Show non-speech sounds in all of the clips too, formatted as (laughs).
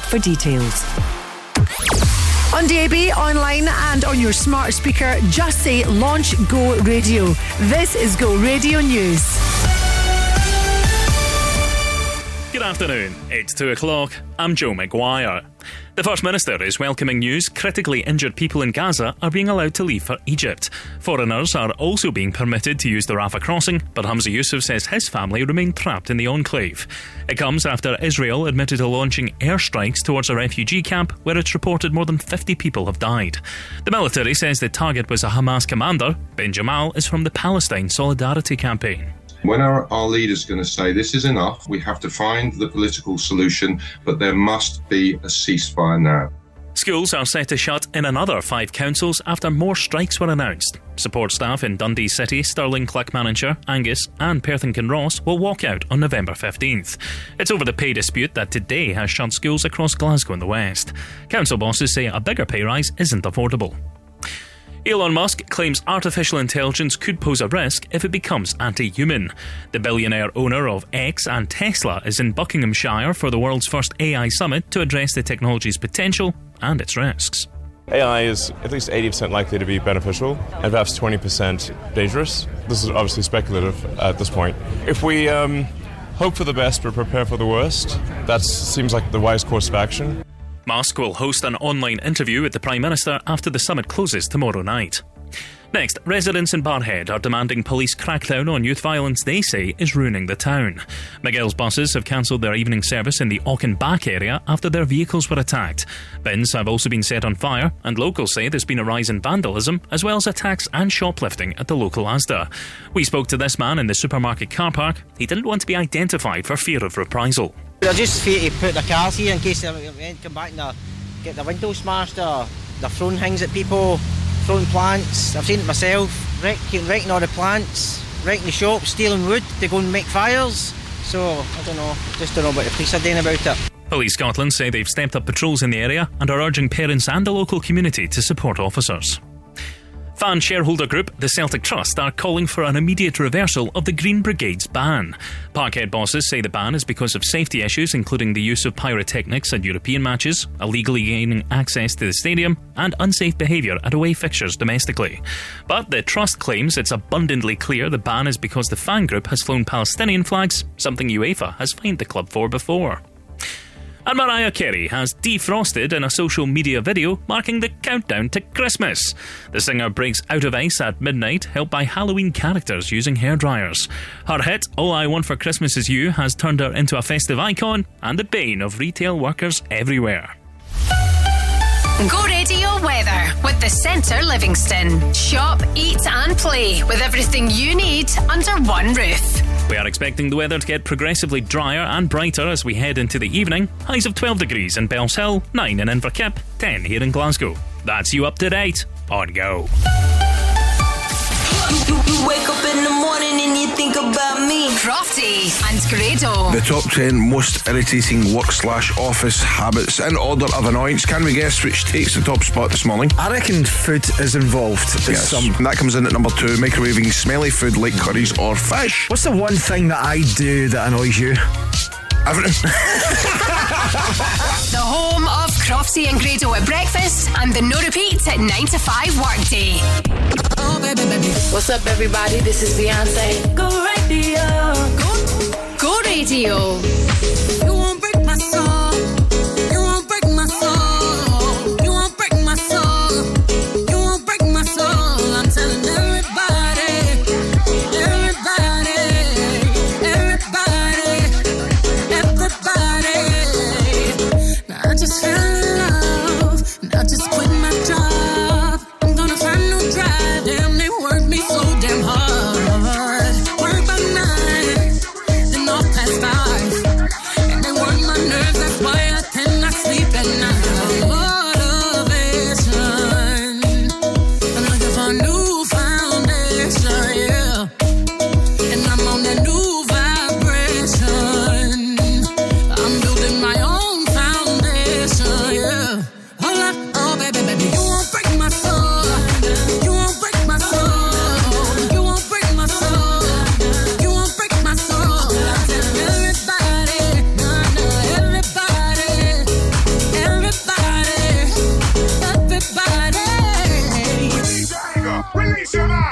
for details. On DAB, online, and on your smart speaker, just say Launch Go Radio. This is Go Radio News. Good afternoon. It's two o'clock. I'm Joe McGuire. The First Minister is welcoming news critically injured people in Gaza are being allowed to leave for Egypt. Foreigners are also being permitted to use the Rafah crossing, but Humza Yousaf says his family remain trapped in the enclave. It comes after Israel admitted to launching airstrikes towards a refugee camp where it's reported more than 50 people have died. The military says the target was a Hamas commander. Ben Jamal is from the Palestine Solidarity Campaign. When are our leaders going to say this is enough? We have to find the political solution, but there must be a ceasefire now. Schools are set to shut in another five councils after more strikes were announced. Support staff in Dundee City, Stirling, Clackmannanshire, Angus, and Perth and Kinross will walk out on November 15th. It's over the pay dispute that today has shut schools across Glasgow and the West. Council bosses say a bigger pay rise isn't affordable. Elon Musk claims artificial intelligence could pose a risk if it becomes anti human. The billionaire owner of X and Tesla is in Buckinghamshire for the world's first AI summit to address the technology's potential and its risks. AI is at least 80% likely to be beneficial and perhaps 20% dangerous. This is obviously speculative at this point. If we um, hope for the best but prepare for the worst, that seems like the wise course of action. Musk will host an online interview with the Prime Minister after the summit closes tomorrow night. Next, residents in Barrhead are demanding police crackdown on youth violence they say is ruining the town. McGill's buses have cancelled their evening service in the Auchenback area after their vehicles were attacked. Bins have also been set on fire, and locals say there's been a rise in vandalism as well as attacks and shoplifting at the local Asda. We spoke to this man in the supermarket car park. He didn't want to be identified for fear of reprisal. They're just fear to put the cars here in case they come back and get the windows smashed or they're throwing things at people, throwing plants. I've seen it myself, wrecking, wrecking all the plants, wrecking the shops, stealing wood to go and make fires. So, I don't know, just don't know what the police are doing about it. Police Scotland say they've stepped up patrols in the area and are urging parents and the local community to support officers. Fan shareholder group, the Celtic Trust, are calling for an immediate reversal of the Green Brigade's ban. Parkhead bosses say the ban is because of safety issues, including the use of pyrotechnics at European matches, illegally gaining access to the stadium, and unsafe behaviour at away fixtures domestically. But the Trust claims it's abundantly clear the ban is because the fan group has flown Palestinian flags, something UEFA has fined the club for before. And Mariah Carey has defrosted in a social media video marking the countdown to Christmas. The singer breaks out of ice at midnight, helped by Halloween characters using hair dryers. Her hit, All I Want for Christmas Is You, has turned her into a festive icon and the bane of retail workers everywhere. Go radio weather with the Centre Livingston. Shop, eat, and play with everything you need under one roof. We are expecting the weather to get progressively drier and brighter as we head into the evening. Highs of 12 degrees in Bellshill, 9 in Inverkip, 10 here in Glasgow. That's you up to date on Go. You, you wake up in the morning and you think about me. Crofty and Grado. The top 10 most irritating work slash office habits in order of annoyance. Can we guess which takes the top spot this morning? I reckon food is involved. Yes. Some. And that comes in at number two, microwaving smelly food like curries or fish. What's the one thing that I do that annoys you? Everything. (laughs) The home of Crofty and Grado at breakfast and the no repeat at 9 to 5 workday. Oh, What's up, everybody? This is Beyonce. Go radio. Go, go radio. You won't break my soul. You won't break my soul. You won't break my soul. You won't break my soul. I'm telling everybody. Everybody. Everybody. Everybody. Now I just fell in love. And I just quit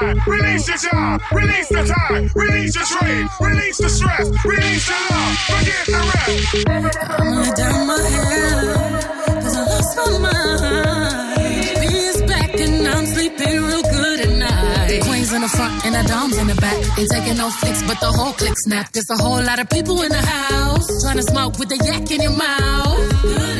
release your job, release the time, release your trade, release the stress, release the love, forget the rest. I'm gonna down my head, cause I lost my mind. Beers back and I'm sleeping real good at night. The queens in the front and the doms in the back. Ain't taking no flicks, but the whole click snap. There's a whole lot of people in the house. Trying to smoke with the yak in your mouth. Good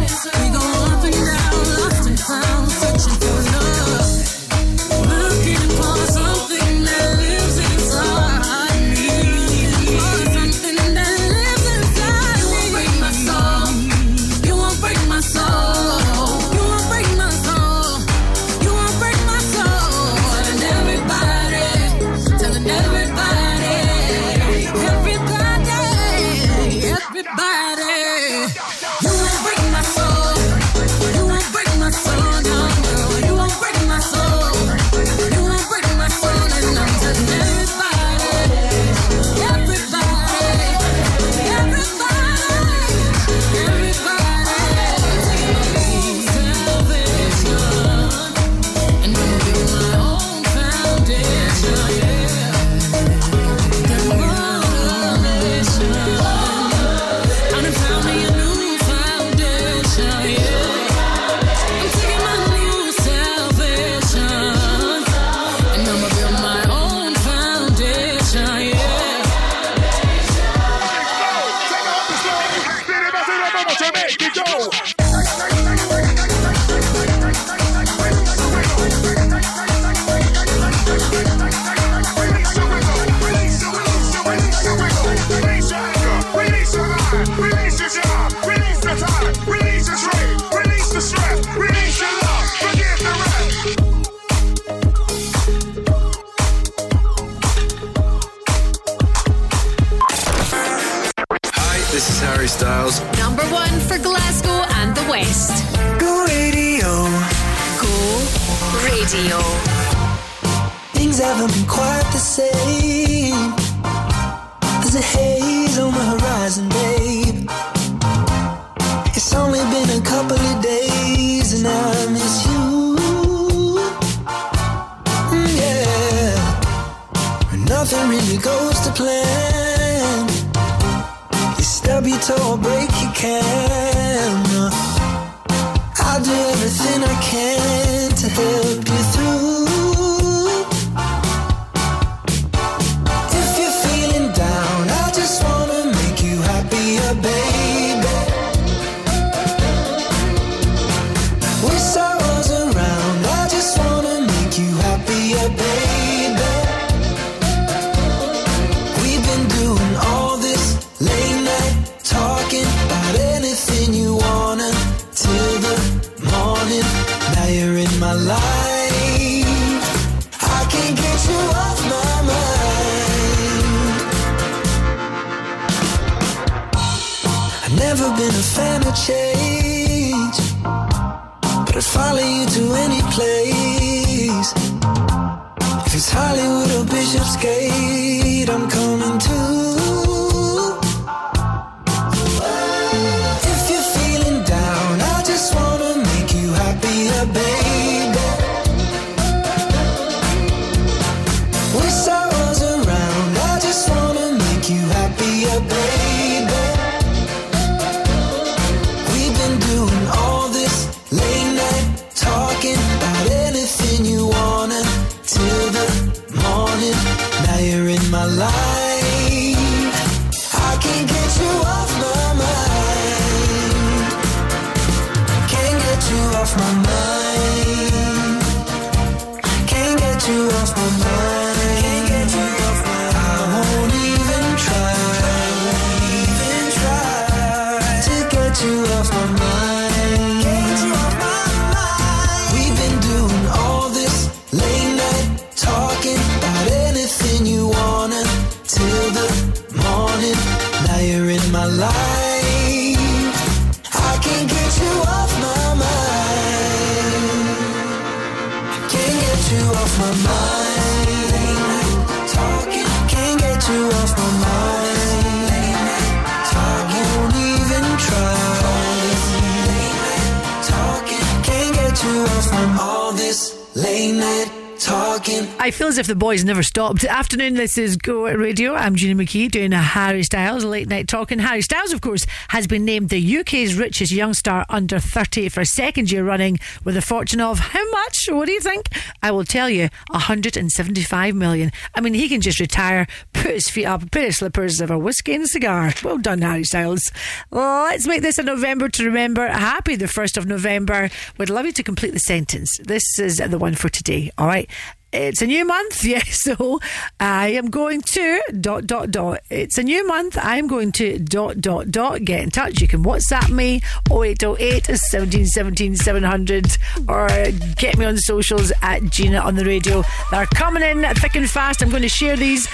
The boys never stopped. Afternoon, this is Go Radio. I'm Gina McKie doing a Harry Styles late night talking. Harry Styles, of course, has been named the UK's richest young star under 30 for a second year running with a fortune of how much? What do you think? I will tell you 175 million. I mean, he can just retire, put his feet up, put his slippers, have a whiskey and a cigar. Well done, Harry Styles. Let's make this a November to remember. Happy the 1st of November. Would love you to complete the sentence. This is the one for today. All right. It's a new month, (laughs) yes. So I am going to dot dot dot. It's a new month. I am going to dot dot dot. Get in touch. You can WhatsApp me 0808 17 17 700 or get me on socials at Gina on the radio. They're coming in thick and fast. I'm going to share these.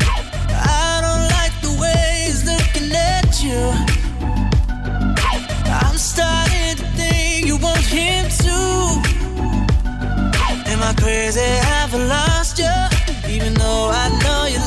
I don't like the way he's looking at you. I'm starting to think you want him too. I crazy? Have I lost you? Even though I know you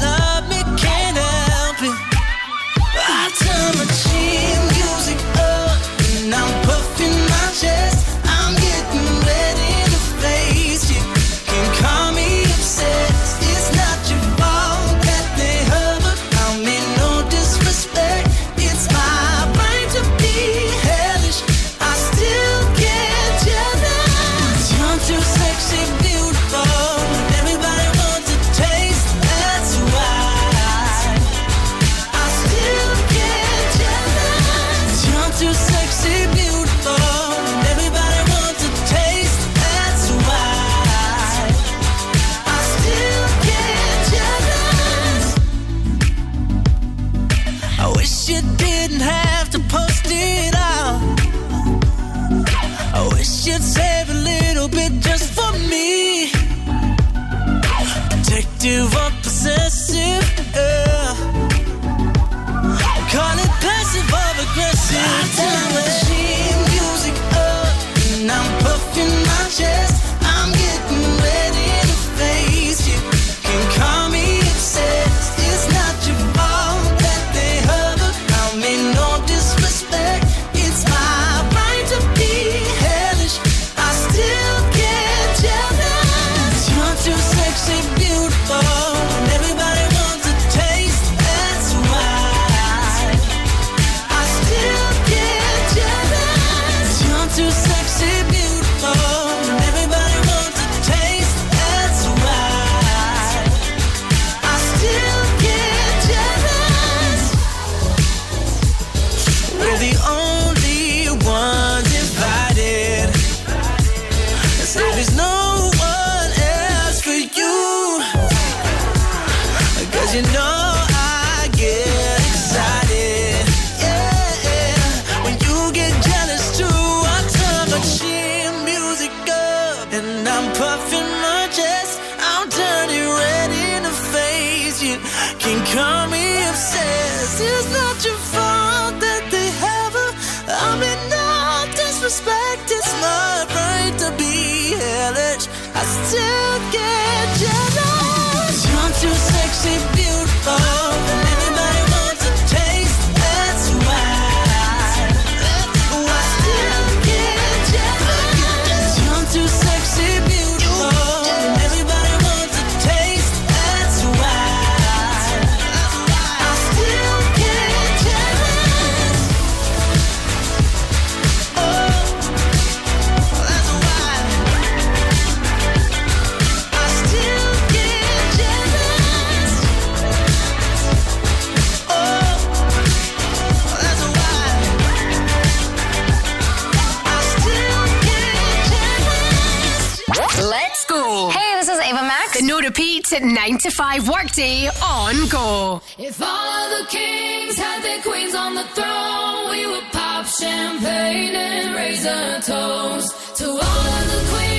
just for me. Protective or possessive, yeah. Call it passive or aggressive. I turn the machine music up and I'm puffing my chest. I still get jealous. You're too sexy, At 9 to 5 workday on go. If all the kings had their queens on the throne, we would pop champagne and raise a toast to all of the queens.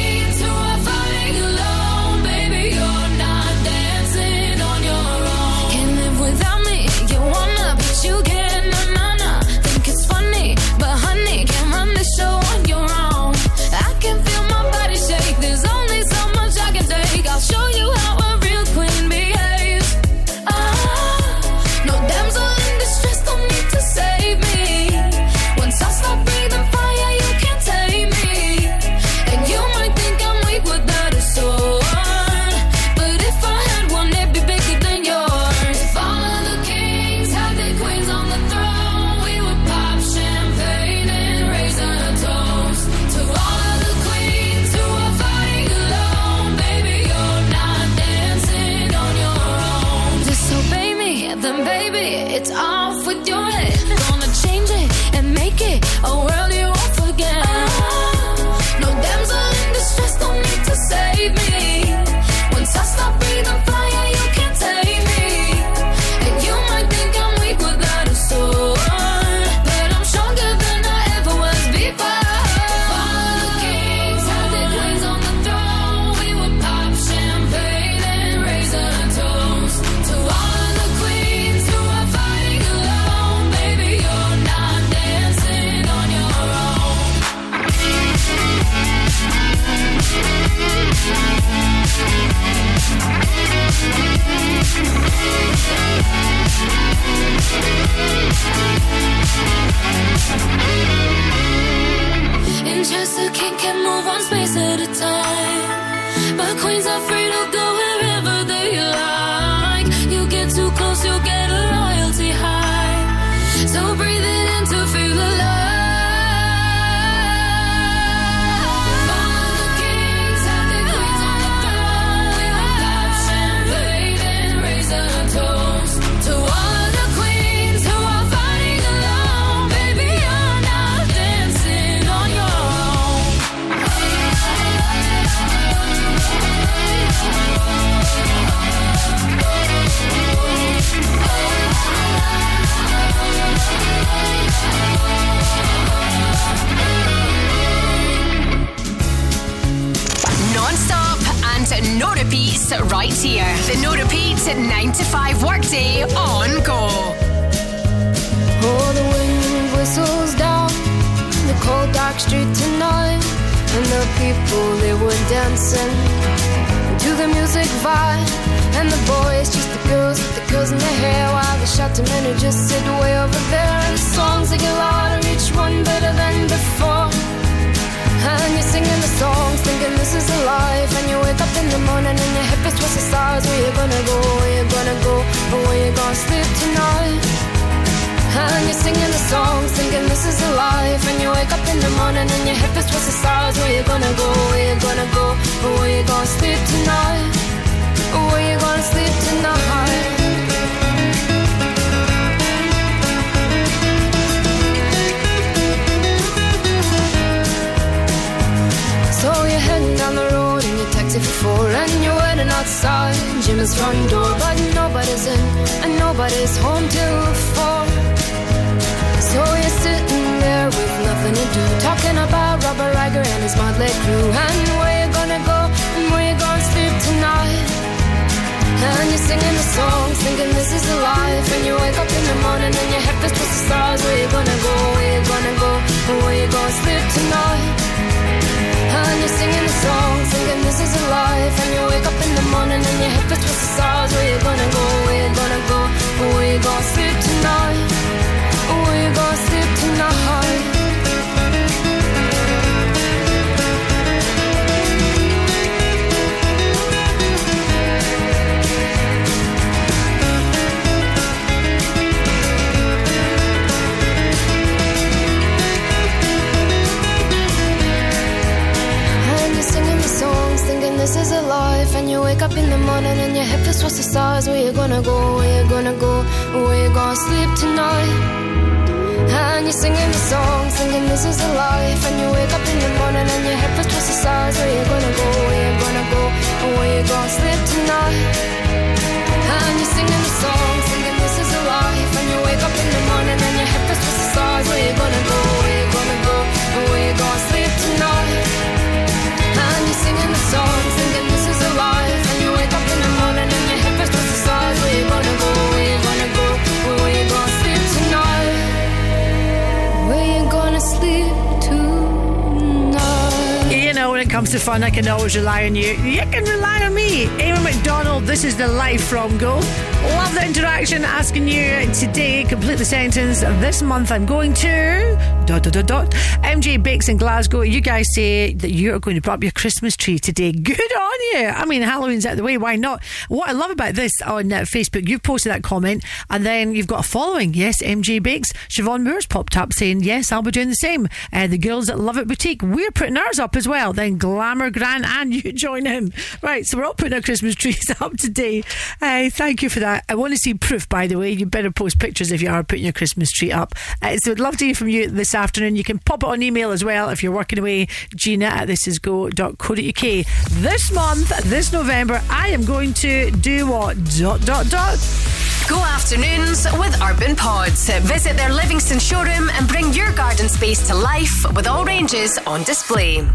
Always rely on you. You can rely on me. Amy Macdonald, this is the life from Go. Love the interaction. Asking you today, complete the sentence. This month I'm going to dot dot dot dot. MJ Bakes in Glasgow. You guys say that you are going to put up your Christmas tree today. Good on you. I mean, Halloween's out the way. Why not? What I love about this on uh, Facebook, you've posted that comment, and then you've got a following. Yes, MJ Bakes. Siobhan Moore's popped up saying, Yes, I'll be doing the same. Uh, the girls that love it boutique, we're putting ours up as well. Then Glamour Grant and (laughs) you join in. Right, so we're all putting our Christmas trees (laughs) up today. Uh, thank you for that. I want to see proof, by the way. You better post pictures if you are putting your Christmas tree up. Uh, so I'd love to hear from you this afternoon. You can pop it on email as well if you're working away. Gina at thisisgo.co.uk. This month, this November, I am going to do what? Dot, dot, dot. Go afternoons with Urban Pods. Visit their Livingston showroom and bring your garden space to life with all ranges on display.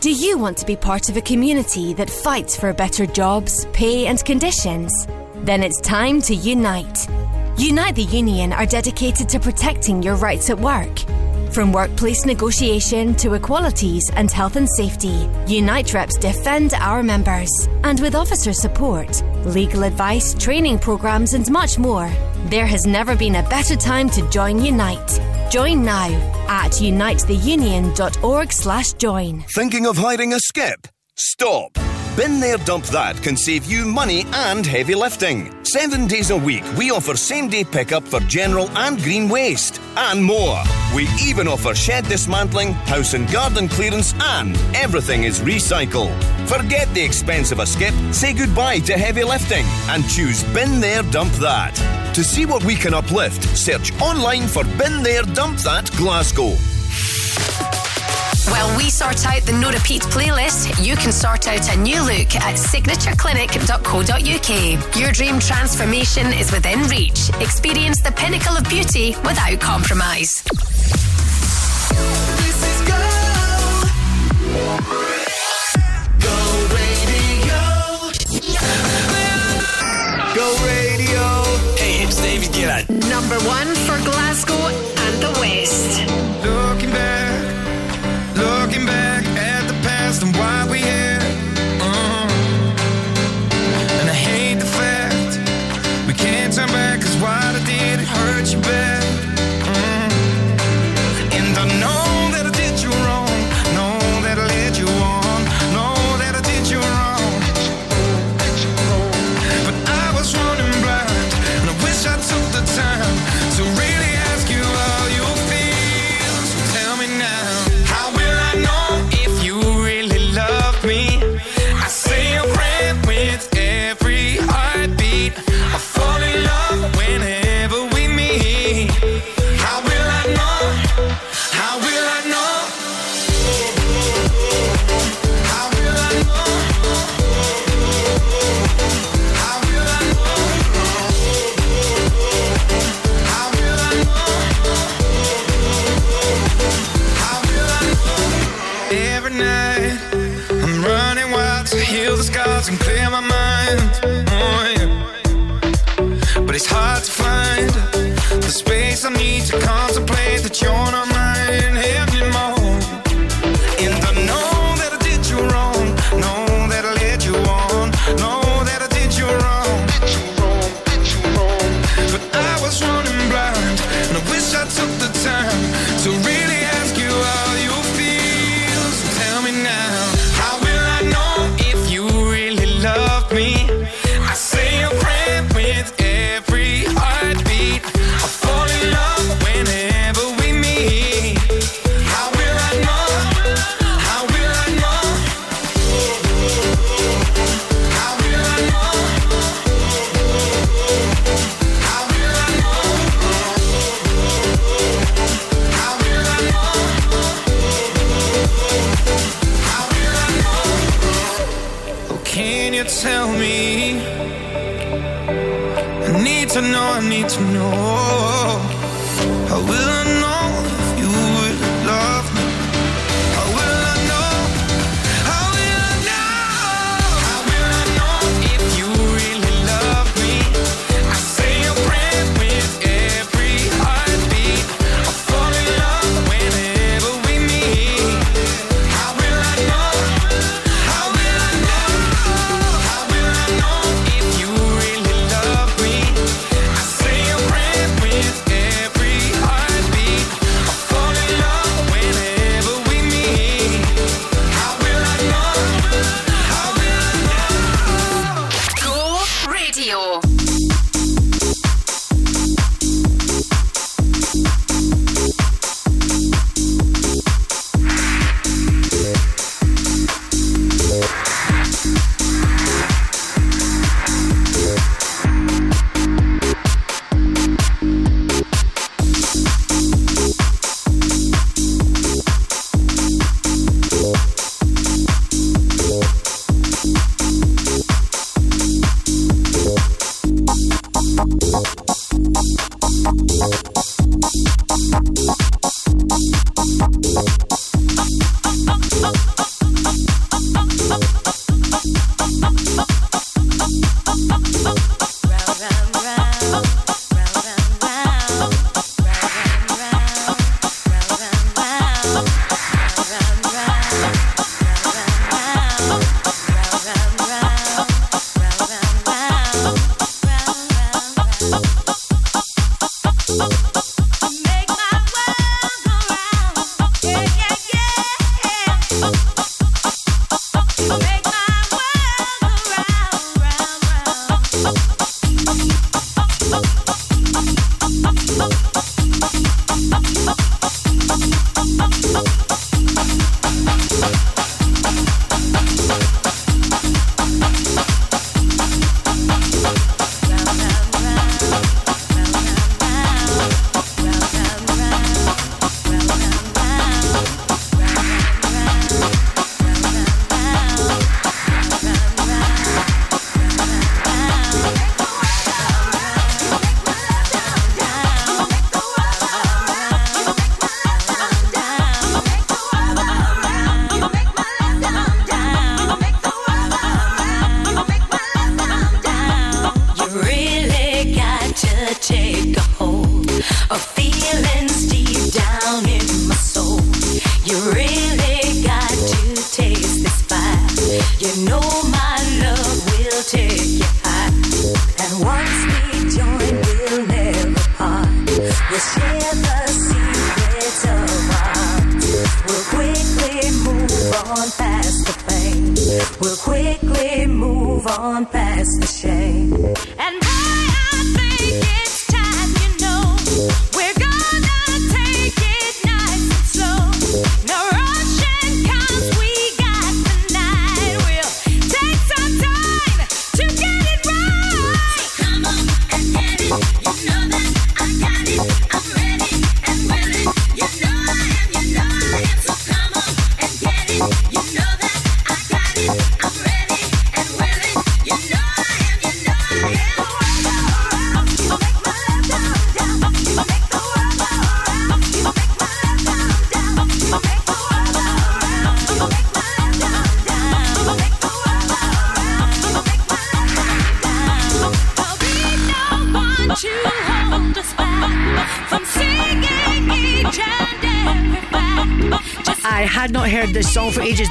Do you want to be part of a community that fights for better jobs, pay, and conditions? Then it's time to unite. Unite the Union are dedicated to protecting your rights at work. From workplace negotiation to equalities and health and safety, Unite reps defend our members. And with officer support, legal advice, training programs, and much more, there has never been a better time to join Unite. Join now at unitetheunion.org slash join. Thinking of hiding a skip? Stop. Bin There Dump That can save you money and heavy lifting. Seven days a week, we offer same day pickup for general and green waste, and more. We even offer shed dismantling, house and garden clearance, and everything is recycled. Forget the expense of a skip, say goodbye to heavy lifting, and choose Bin There Dump That. To see what we can uplift, search online for Bin There Dump That Glasgow. While we sort out the no repeat playlist, you can sort out a new look at signatureclinic.co.uk. Your dream transformation is within reach. Experience the pinnacle of beauty without compromise. Go radio. Hey, it's David Gillard. Number one for Glasgow and the West. Looking back, looking back at the past and why we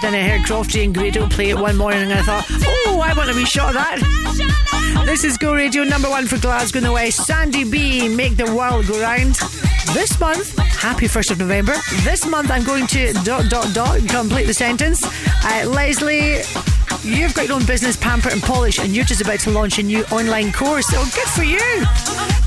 and I heard Crofty and Grado play it one morning and I thought, oh, I want to be shot of that. This is Go Radio number one for Glasgow in the West. Sandy B, Make the World Go Round. This month, happy 1st of November. This month I'm going to dot, dot, dot, complete the sentence. Uh, Leslie You've got your own business, Pamper and Polish, and you're just about to launch a new online course. So good for you!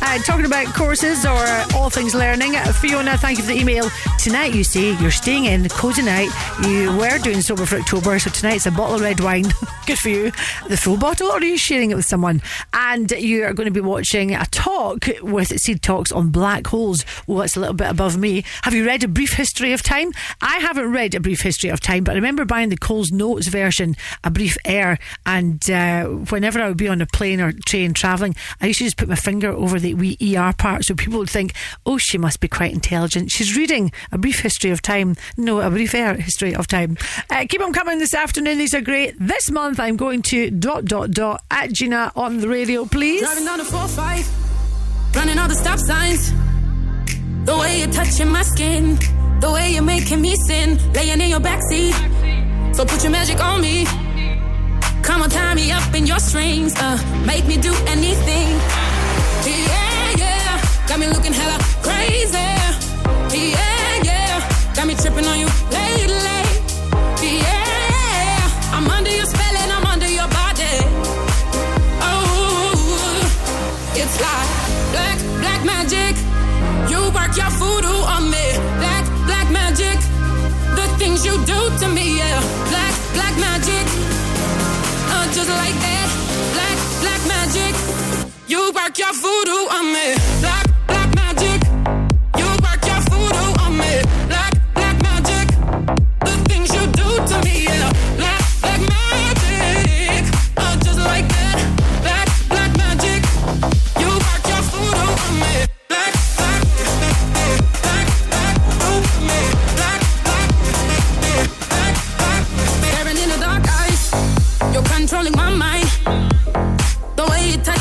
Uh, talking about courses or all things learning, Fiona, thank you for the email tonight you say you're staying in, cozy night You were doing sober for October, so tonight's a bottle of red wine. (laughs) Good for you. The full bottle, or are you sharing it with someone? And you are going to be watching a talk. Talk with Seed Talks on black holes. Well, it's a little bit above me. Have you read A Brief History of Time? I haven't read A Brief History of Time, but I remember buying the Coles Notes version, A Briefer, and uh, whenever I would be on a plane or train travelling, I used to just put my finger over the wee ER part so people would think, oh, she must be quite intelligent. She's reading A Brief History of Time. No, A Briefer History of Time. Uh, keep them coming this afternoon. These are great. This month I'm going to dot dot dot at Gina on the radio, please. Driving down the 4-5, running all the stop signs. The way you're touching my skin, the way you're making me sin, laying in your backseat. So put your magic on me. Come on, tie me up in your strings, uh, make me do anything. Yeah, yeah, got me looking hella crazy. Yeah, You work your voodoo on me. Black,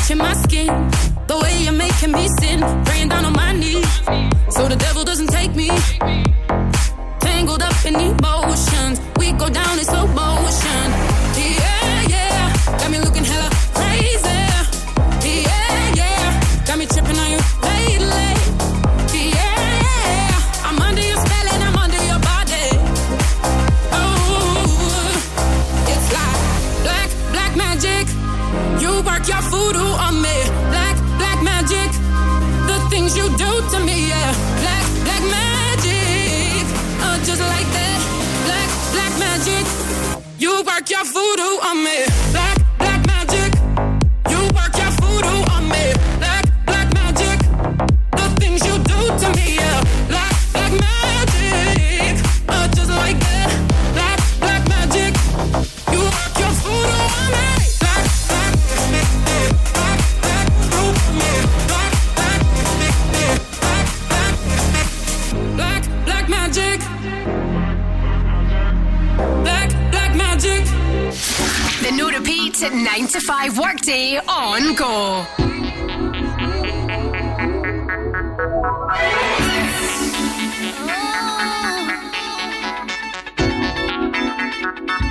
touching my skin, the way you're making me sin, praying down on my knees, so the devil doesn't take me. Tangled up in emotions, we go down in your voodoo on repeat 9 to 5 workday on go.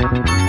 Spinning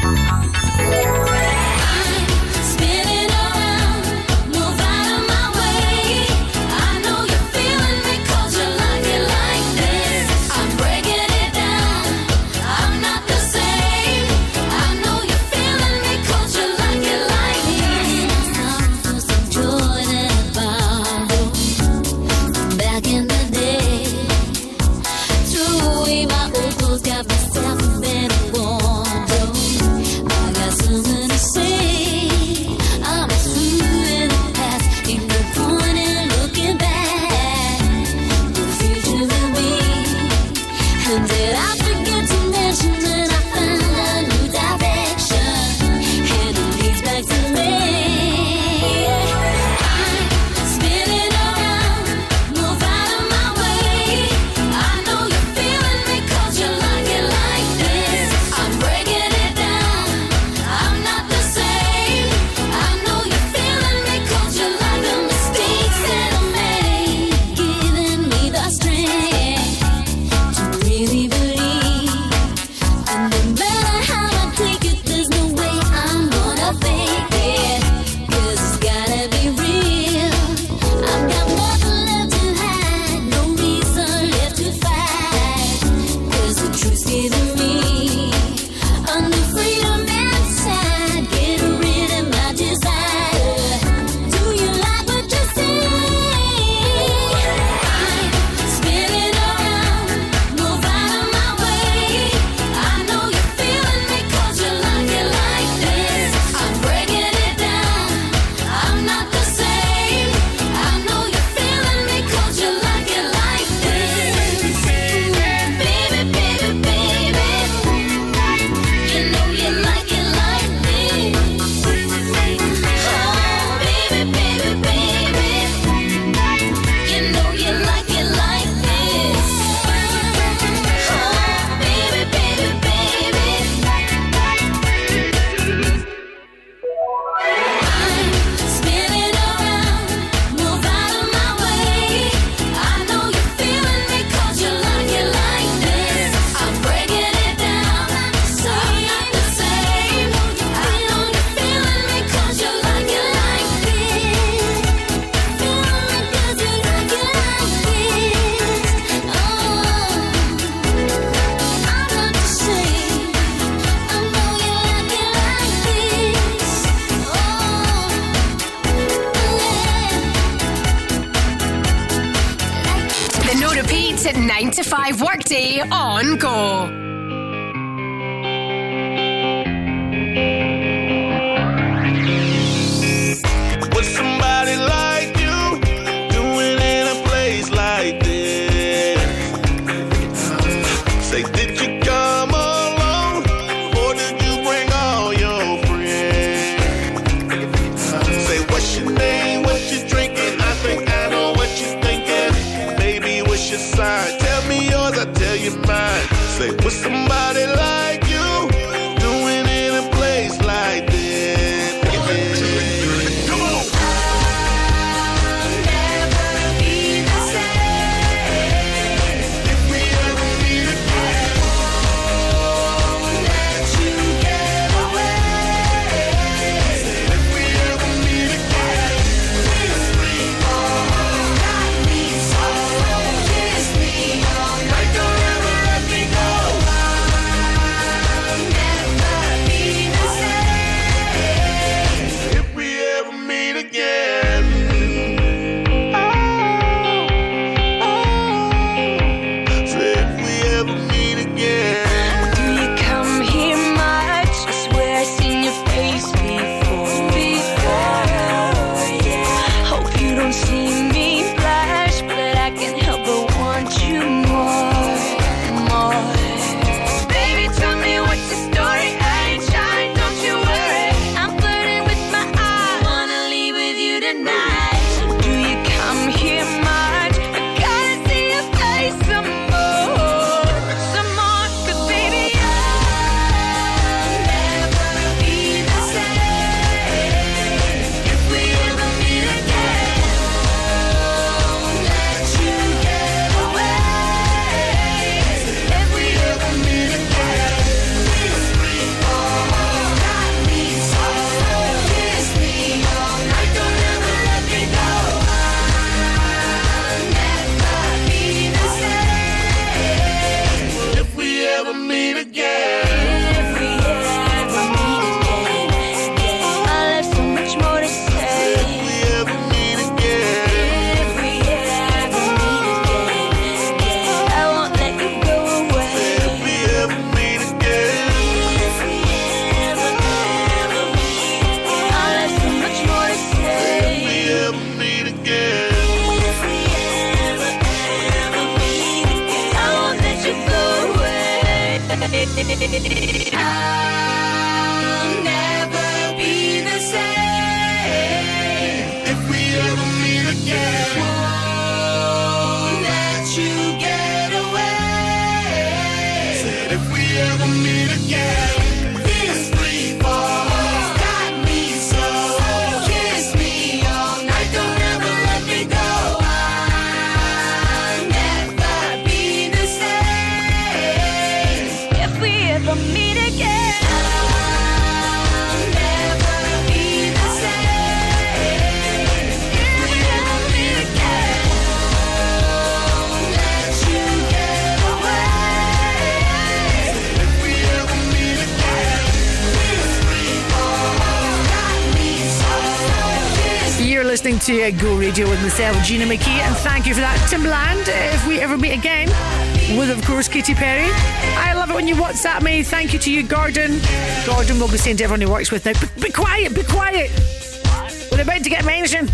to Go Radio with myself, Gina McKie, and thank you for that, Tim Timbaland. If we ever meet again, with of course Katy Perry. I love it when you WhatsApp me. Thank you to you, Gordon. Gordon will be saying to everyone he works with now, "Be- be quiet, be quiet. We're about to get mentioned.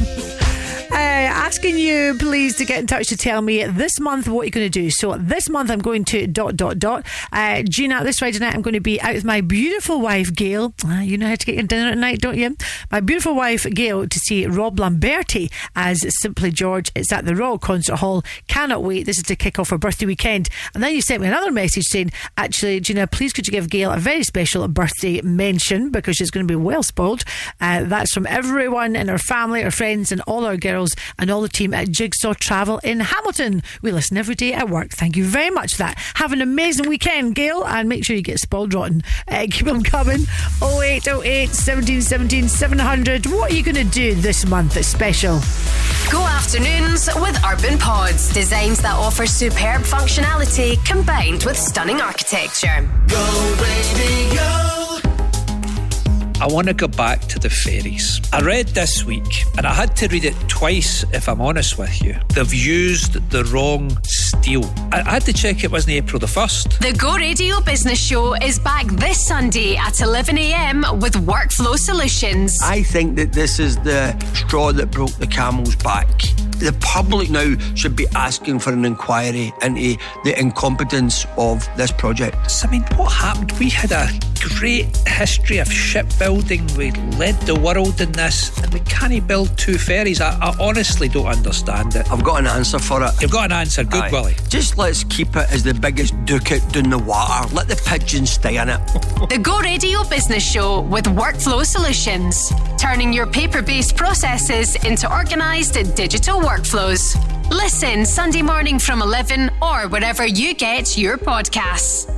Uh, asking you please to get in touch to tell me this month what you're going to do. So this month I'm going to dot dot dot. Uh, Gina, this Friday night I'm going to be out with my beautiful wife Gail. Uh, you know how to get your dinner at night, don't you? My beautiful wife Gail to see Rob Lamberti as Simply George. It's at the Royal Concert Hall. Cannot wait. This is to kick off her birthday weekend. And then you sent me another message saying, actually, Gina, please could you give Gail a very special birthday mention because she's going to be well spoiled. Uh, that's from everyone in her family, her friends, and all our girls and all the team at Jigsaw Travel in Hamilton. We listen every day at work. Thank you very much for that. Have an amazing weekend, Gail, and make sure you get spoiled rotten. Uh, keep them coming. 0808 17 17 700. What are you going to do this month that's special? Go afternoons with Urban Pods, designs that offer superb functionality combined with stunning architecture. Go radio. I want to go back to the ferries. I read this week, and I had to read it twice if I'm honest with you. They've used the wrong steel. I, I had to check it wasn't April the 1st. The Go Radio Business Show is back this Sunday at 11am with Workflow Solutions. I think that this is the straw that broke the camel's back. The public now should be asking for an inquiry into the incompetence of this project. I mean, what happened? We had a great history of shipbuilding. We led the world in this, and we can't build two ferries. I, I honestly don't understand it. I've got an answer for it. You've got an answer. Good, Aye. Willie. Just let's keep it as the biggest ducat down the water. Let the pigeons stay in it. (laughs) The Go Radio Business Show with Workflow Solutions, turning your paper based processes into organised digital workflows. Listen Sunday morning from 11 or wherever you get your podcasts.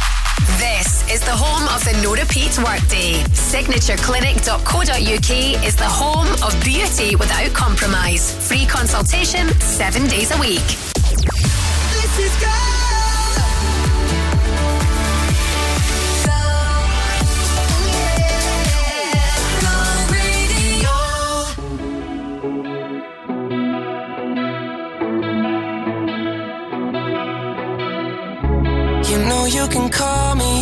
This is the home of the no repeat workday. Signatureclinic.co.uk is the home of beauty without compromise. Free consultation seven days a week. This is You know you can call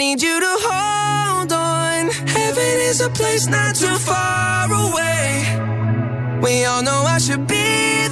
need you to hold on. Heaven is a place not too far away. We all know I should be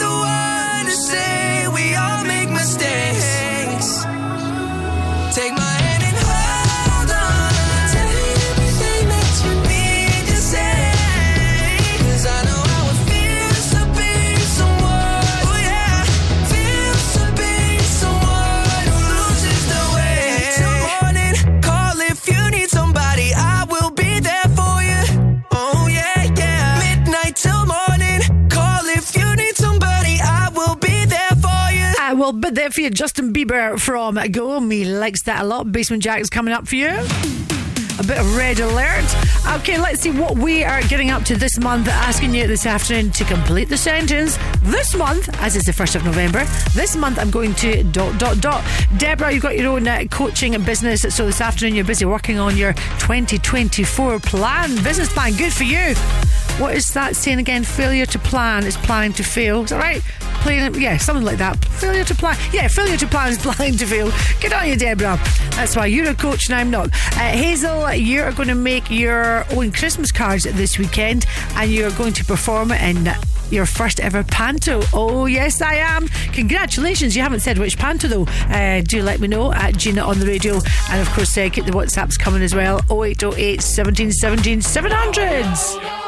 I there for you. Justin Bieber from Go Me likes that a lot. Basement Jaxx coming up for you. a bit of red alert. Okay, let's see what we are getting up to this month. Asking you this afternoon to complete the sentence. This month, as it's the 1st of November, this month I'm going to dot, dot, dot. Deborah, you've got your own uh, coaching and business. So this afternoon you're busy working on your 2024 plan, business plan. Good for you. What is that saying again? Failure to plan is planning to fail. Is that right? Playing, yeah, something like that. Failure to plan. Yeah, failure to plan is (laughs) planning to fail. Good on you, Deborah. That's why you're a coach and I'm not. Uh, Hazel, you're going to make your own Christmas cards this weekend and you're going to perform in your first ever panto. Oh, yes, I am. Congratulations. You haven't said which panto, though. Uh, do let me know at Gina on the radio. And of course, uh, keep the WhatsApps coming as well 0808 17 17 700s.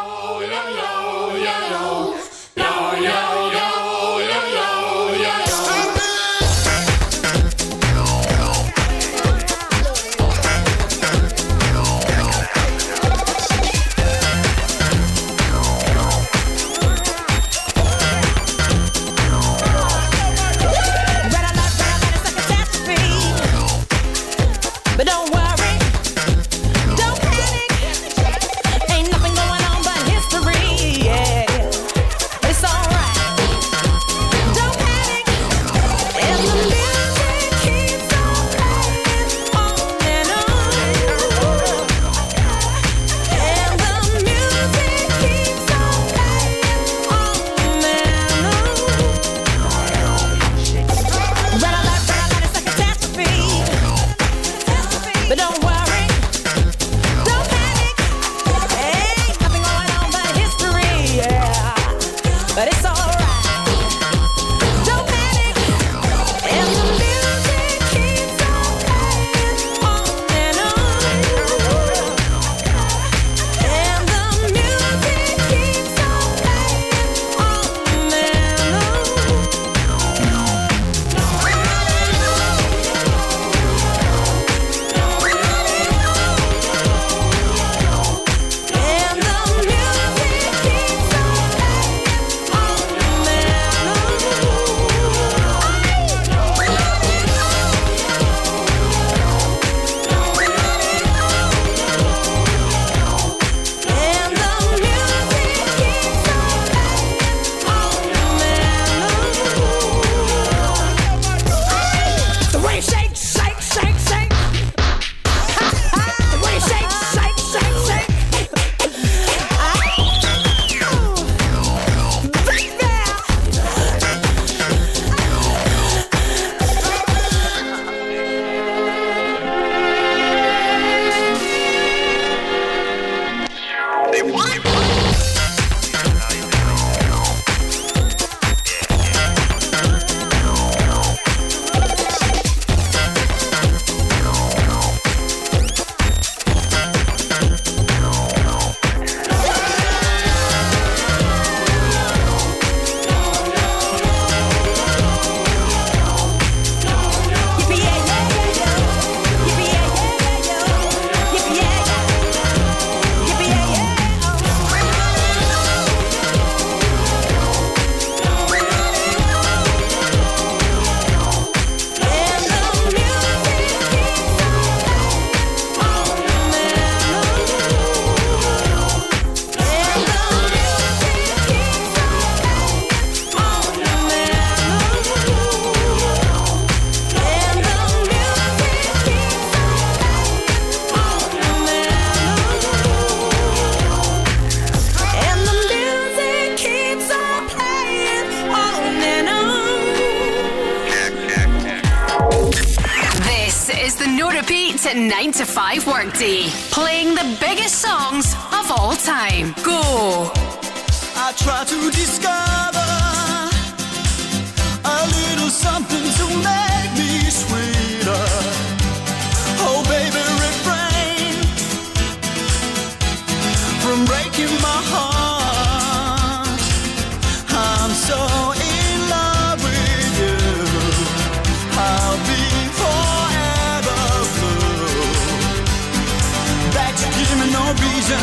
reason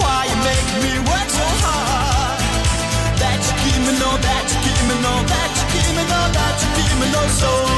why you make me work so hard. That you give me no, that you give me no, that you give me no, that you give me no soul.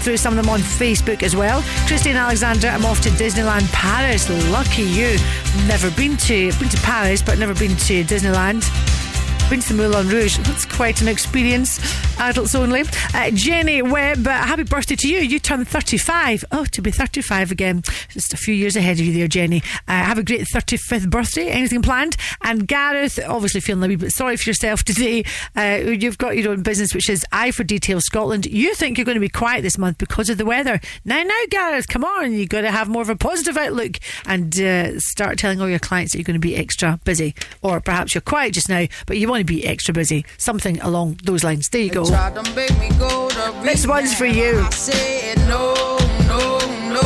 Through some of them on Facebook as well. Christine Alexander, I'm off to Disneyland Paris. Lucky you. Never been to been to Paris, but never been to Disneyland. Been to the Moulin Rouge. That's quite an experience. Adults only. Uh, Jenny Webb, uh, happy birthday to you. You turned 35. Oh, to be 35 again. Just a few years ahead of you there, Jenny. Uh, have a great 35th birthday. Anything planned? And Gareth, obviously feeling a wee bit sorry for yourself today. Uh, you've got your own business, which is Eye for Detail Scotland. You think you're going to be quiet this month because of the weather. Now, now, Gareth, come on. You've got to have more of a positive outlook and uh, start telling all your clients that you're going to be extra busy. Or perhaps you're quiet just now, but you want to be extra busy. Something along those lines. There you go. Tried to make me go to This one's for you. No, no, no.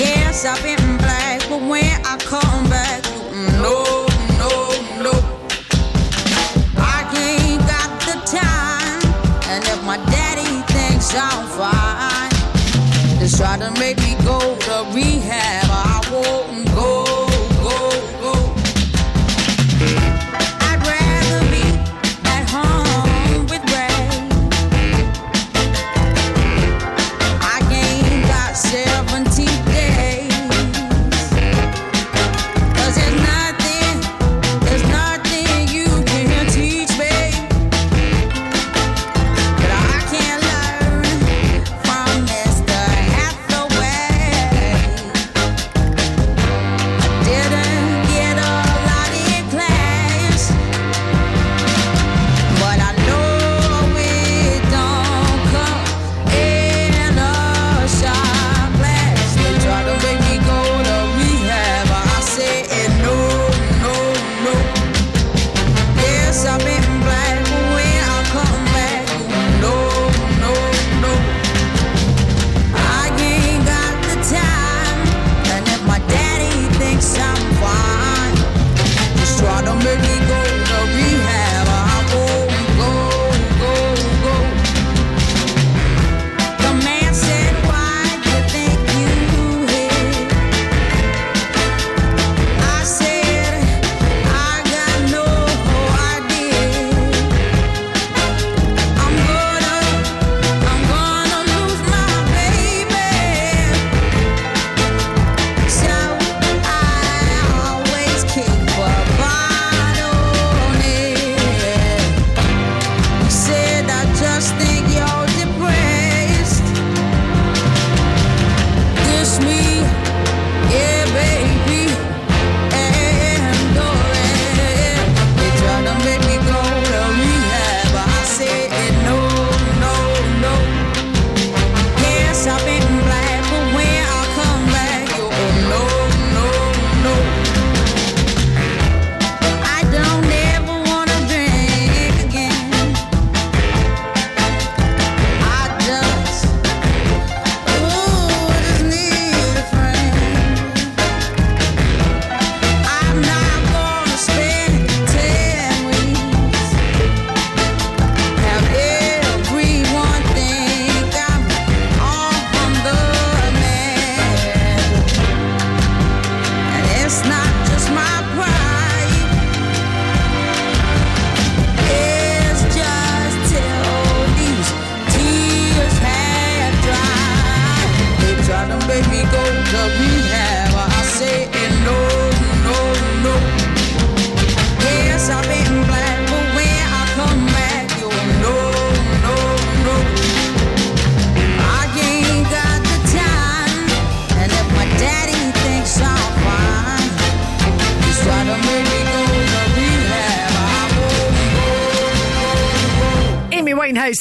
Yes, I've been black, but when I come back, no, no, no. I ain't got the time, and if my daddy thinks I'm fine, just try to make me go to rehab.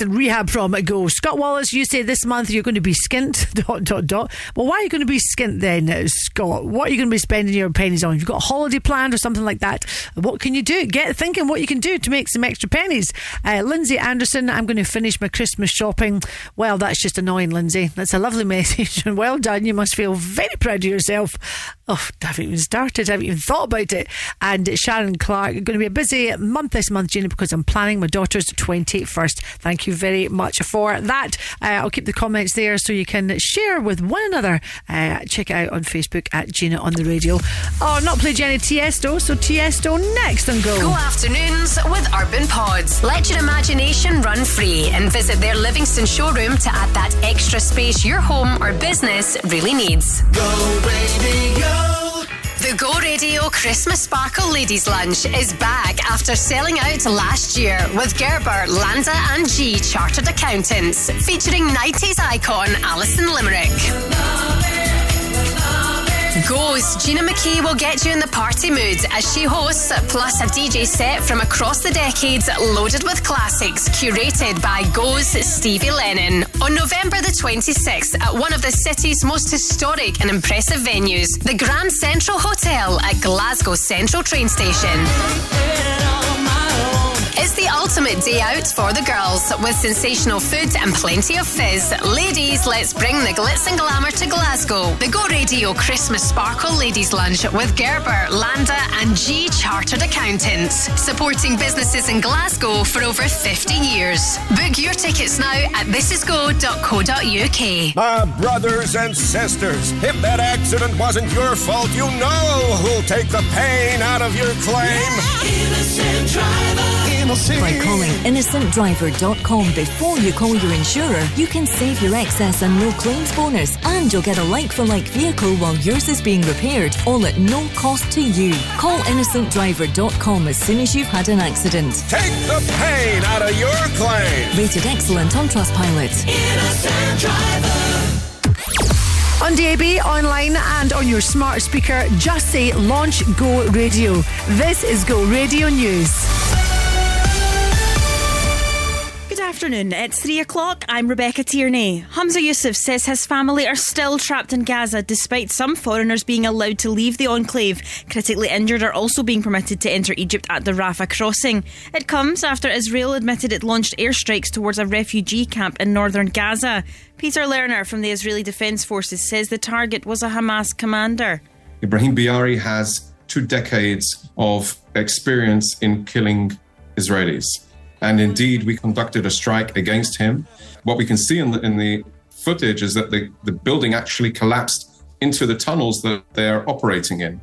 And rehab from Go. Scott Wallace, you say this month you're going to be skint. (laughs) Dot dot dot. Well, why are you going to be skint then, Scott? What are you going to be spending your pennies on? You've got a holiday planned or something like that. What can you do? Get thinking what you can do to make some extra pennies. Uh, Lindsay Anderson, I'm going to finish my Christmas shopping. Well, that's just annoying, Lindsay. That's a lovely (laughs) message and well done. You must feel very proud of yourself. Oh, I haven't even started. I haven't even thought about it. And Sharon Clark, going to be a busy month this month, Gina, because I'm planning my daughter's 21st. Thank you very much for that. Uh, I'll keep the comments there so you can share with one another. Uh, check it out on Facebook at Gina on the radio. Oh, not play Jenny Tiesto, so Tiesto next and go. Go afternoons with Urban Pods. Let your imagination run free and visit their Livingston showroom to add that extra space your home or business really needs. Go radio. The Go Radio Christmas Sparkle Ladies Lunch is back after selling out last year with Gerber, Landa, and G Chartered Accountants, featuring 90s icon Alison Limerick. Goes, Gina McKie will get you in the party mood as she hosts, plus a DJ set from across the decades loaded with classics curated by Go's Stevie Lennon on November the 26th at one of the city's most historic and impressive venues, the Grand Central Hotel at Glasgow Central Train Station. It's the ultimate day out for the girls with sensational food and plenty of fizz. Ladies, let's bring the glitz and glamour to Glasgow. The Go Radio Christmas Sparkle Ladies Lunch with Gerber, Landa, and G Chartered Accountants, supporting businesses in Glasgow for over 50 years. Book your tickets now at thisisgo.co.uk. My brothers and sisters, if that accident wasn't your fault, you know who'll take the pain out of your claim. Innocent driver. By calling innocentdriver.com before you call your insurer, you can save your excess and no claims bonus, and you'll get a like for like vehicle while yours is being repaired, all at no cost to you. Call innocentdriver.com as soon as you've had an accident. Take the pain out of your claim. Rated excellent on Trustpilot. Innocent driver. On DAB, online, and on your smart speaker, just say Launch Go Radio. This is Go Radio News. Good afternoon. It's three o'clock. I'm Rebecca Tierney. Humza Yousaf says his family are still trapped in Gaza despite some foreigners being allowed to leave the enclave. Critically injured are also being permitted to enter Egypt at the Rafah crossing. It comes after Israel admitted it launched airstrikes towards a refugee camp in northern Gaza. Peter Lerner from the Israeli Defense Forces says the target was a Hamas commander. Ibrahim Biari has two decades of experience in killing Israelis. And indeed, we conducted a strike against him. What we can see in the, in the footage is that the, the building actually collapsed into the tunnels that they're operating in.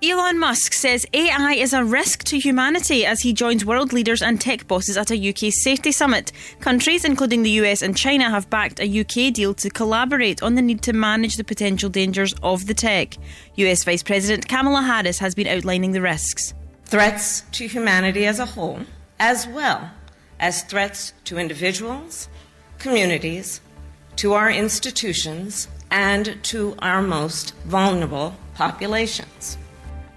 Elon Musk says AI is a risk to humanity as he joins world leaders and tech bosses at a UK safety summit. Countries, including the US and China, have backed a UK deal to collaborate on the need to manage the potential dangers of the tech. US Vice President Kamala Harris has been outlining the risks. Threats to humanity as a whole, as well as threats to individuals, communities, to our institutions, and to our most vulnerable populations.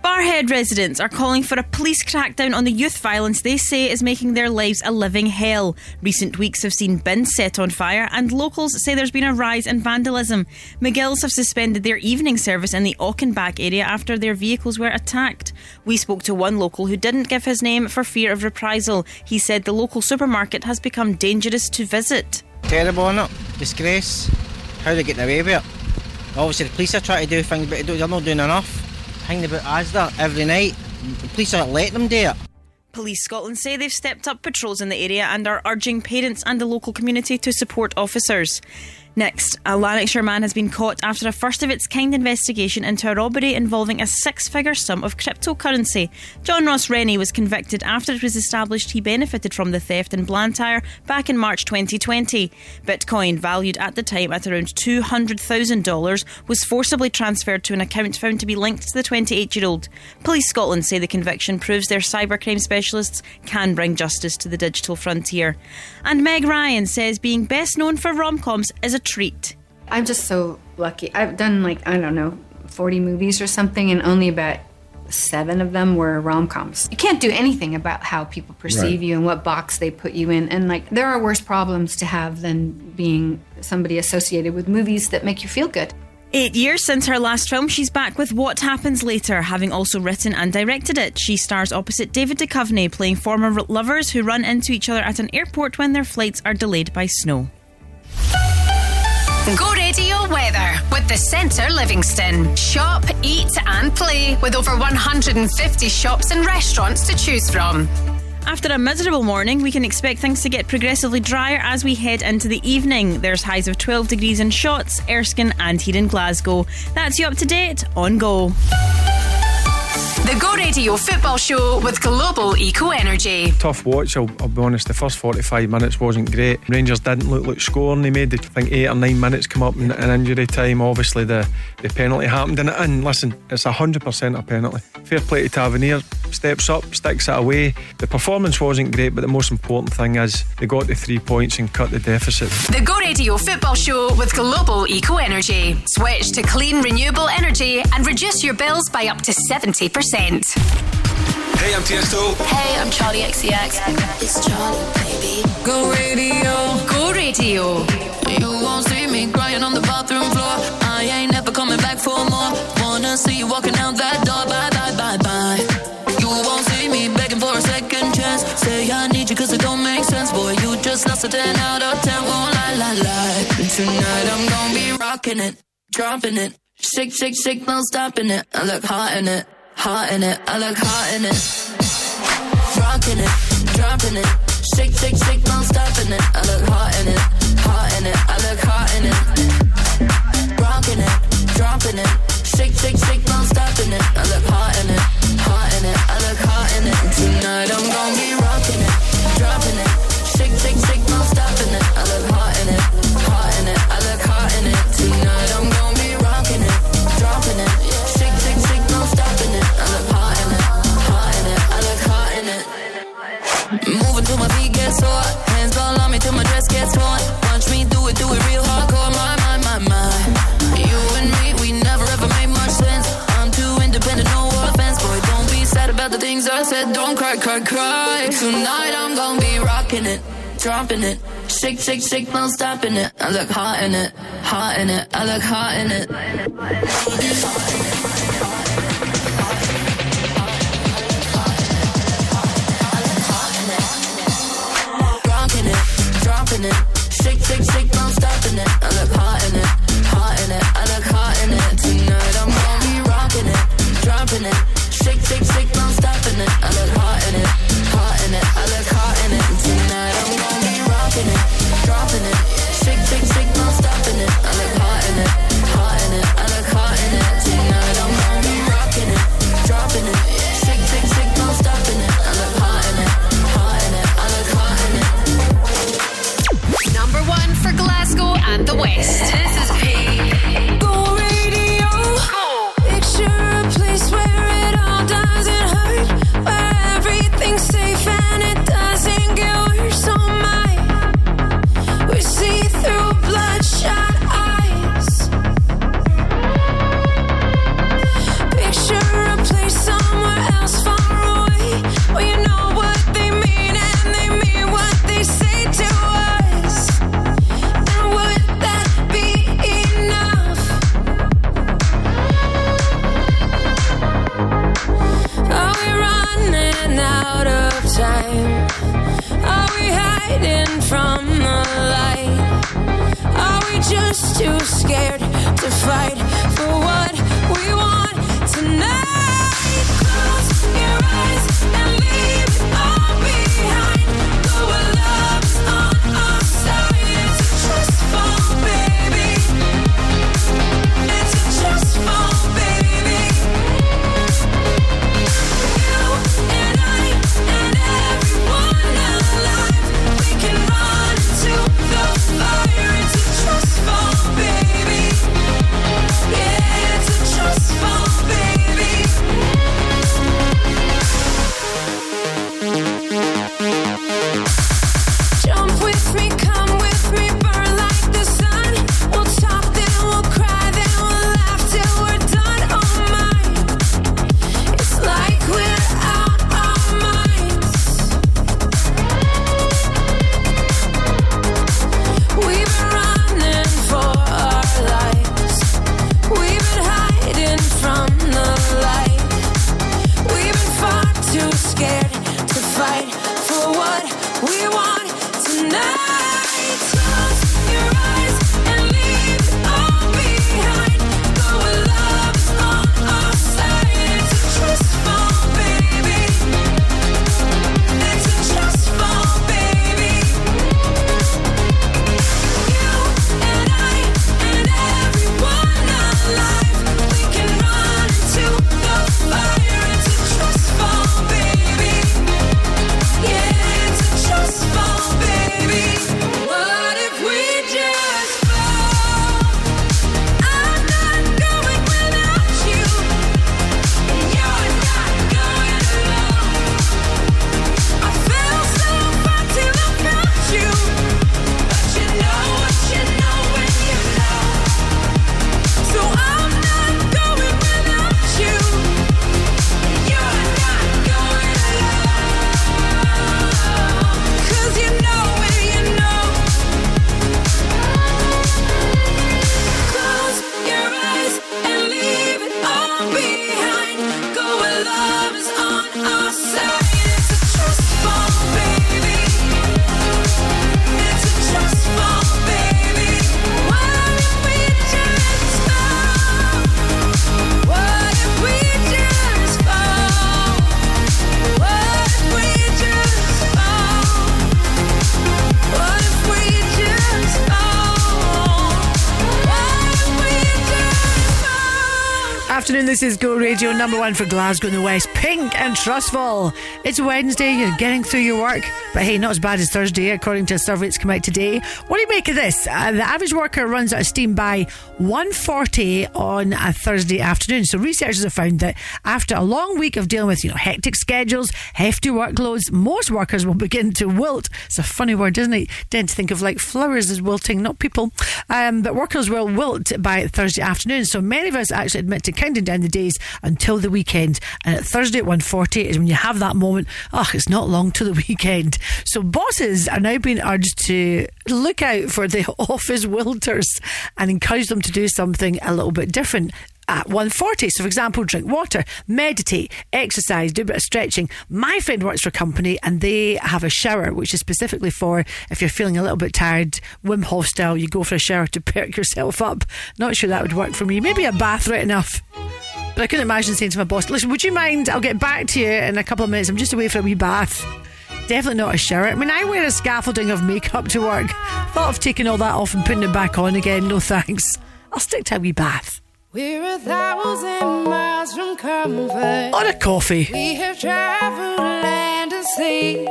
Barhead residents are calling for a police crackdown on the youth violence they say is making their lives a living hell. Recent weeks have seen bins set on fire, and locals say there's been a rise in vandalism. McGill's have suspended their evening service in the Auchenback area after their vehicles were attacked. We spoke to one local who didn't give his name for fear of reprisal. He said the local supermarket has become dangerous to visit. Terrible, innit? Disgrace. How are they getting away with it? Obviously, the police are trying to do things, but they're not doing enough. Hanging about Asda every night. The police are letting them do it. Police Scotland say they've stepped up patrols in the area and are urging parents and the local community to support officers. Next, a Lanarkshire man has been caught after a first of its kind investigation into a robbery involving a six figure sum of cryptocurrency. John Ross Rennie was convicted after it was established he benefited from the theft in Blantyre back in March 2020. Bitcoin, valued at the time at around $200,000, was forcibly transferred to an account found to be linked to the 28 year old. Police Scotland say the conviction proves their cybercrime specialists can bring justice to the digital frontier. And Meg Ryan says being best known for rom coms is a treat. I'm just so lucky. I've done like, I don't know, 40 movies or something, and only about seven of them were rom coms. You can't do anything about how people perceive Right. you and what box they put you in. And like, there are worse problems to have than being somebody associated with movies that make you feel good. Eight years since her last film, she's back with What Happens Later, having also written and directed it. She stars opposite David Duchovny, playing former lovers who run into each other at an airport when their flights are delayed by snow. Go radio weather with the Centre Livingston. Shop, eat, and play with over 150 shops and restaurants to choose from. After a miserable morning, we can expect things to get progressively drier as we head into the evening. There's highs of 12 degrees in Shotts, Erskine, and here in Glasgow. That's you up to date on Go. The Go Radio Football Show with Global Eco Energy. Tough watch, I'll, I'll be honest. The first 45 minutes wasn't great. Rangers didn't look like scoring. They made, I think, eight or nine minutes come up in, in injury time. Obviously, the, the penalty happened. And, and listen, it's 100% a penalty. Fair play to Tavernier. Steps up, sticks it away. The performance wasn't great, but the most important thing is they got the three points and cut the deficit. The Go Radio Football Show with Global Eco Energy. Switch to clean, renewable energy and reduce your bills by up to 70%. Hey, I'm Tiesto. Hey, I'm Charlie XCX. It's Charlie, baby. Go radio. Go Radio. You won't see me crying on the bathroom floor. I ain't never coming back for more. Wanna see you walking out that door. Bye, bye, bye, bye. You won't see me begging for a second chance. Say I need you cause it don't make sense. Boy, you just lost a 10 out of 10. Won't lie, lie, lie. Tonight I'm gonna be rocking it, dropping it. Shake, shake, shake, no stopping it. I look hot in it, hot in it. I look hot in it. Rocking it, dropping it. Shake, shake, shake, no stopping it. I look hot in it, hot in it. I look hot in it. Rocking it, dropping it. Shake, shake, shake, no stopping it. I look hot in it, hot in it. I look hot in it. Tonight I'm gonna be rocking it, dropping it. Shake, shake, shake, no stopping it. I look hot in it, hot in it. I look hot in it. Tonight I'm gonna my feet get sore. Hands all on me till my dress gets torn. Watch me do it, do it real hardcore. My, my, my, my. You and me, we never ever made much sense. I'm too independent, no offense. Boy, don't be sad about the things I said. Don't cry, cry, cry. Tonight I'm gonna be rocking it, dropping it. Shake, shake, shake, no stopping it. I look hot in it, hot in it. I look hot in it. Rocking dropping it. Shake, shake, shake, no stopping it. I look hot in it, hot in it. I look hot in it. Tonight I'm gonna be rocking it, dropping it. Shake, shake, shake, no stopping it. I look in hot and from the light? Are we just too scared to fight number one for Glasgow and the West. Pink and Trustful. It's Wednesday. You're getting through your work, but hey, not as bad as Thursday, according to a survey that's come out today. What do you make of this? Uh, the average worker runs out of steam by 140 on a Thursday afternoon. So researchers have found that after a long week of dealing with you know hectic schedules, hefty workloads, most workers will begin to wilt. It's a funny word, isn't it? Tend to think of like flowers as wilting, not people. Um, but workers will wilt by Thursday afternoon. So many of us actually admit to counting down the days until the weekend. And at Thursday at 1.40 is when you have that moment, oh, it's not long to the (laughs) weekend. So bosses are now being urged to look out for the (laughs) office wilters and encourage them to do something a little bit different at 140. So, for example, drink water, meditate, exercise, do a bit of stretching. My friend works for a company and they have a shower, which is specifically for if you're feeling a little bit tired, Wim Hof style, you go for a shower to (laughs) perk yourself up. Not sure that would work for me. Maybe a bath right enough. But I couldn't imagine saying to my boss, listen, would you mind? I'll get back to you in a couple of minutes. I'm just away for a wee bath. Definitely not a shower. I mean, I wear a scaffolding of makeup to work. Thought of taking all that off and putting it back on again. No thanks. I'll stick to a wee bath. We're a thousand miles from comfort. On a coffee. We have traveled land and sea.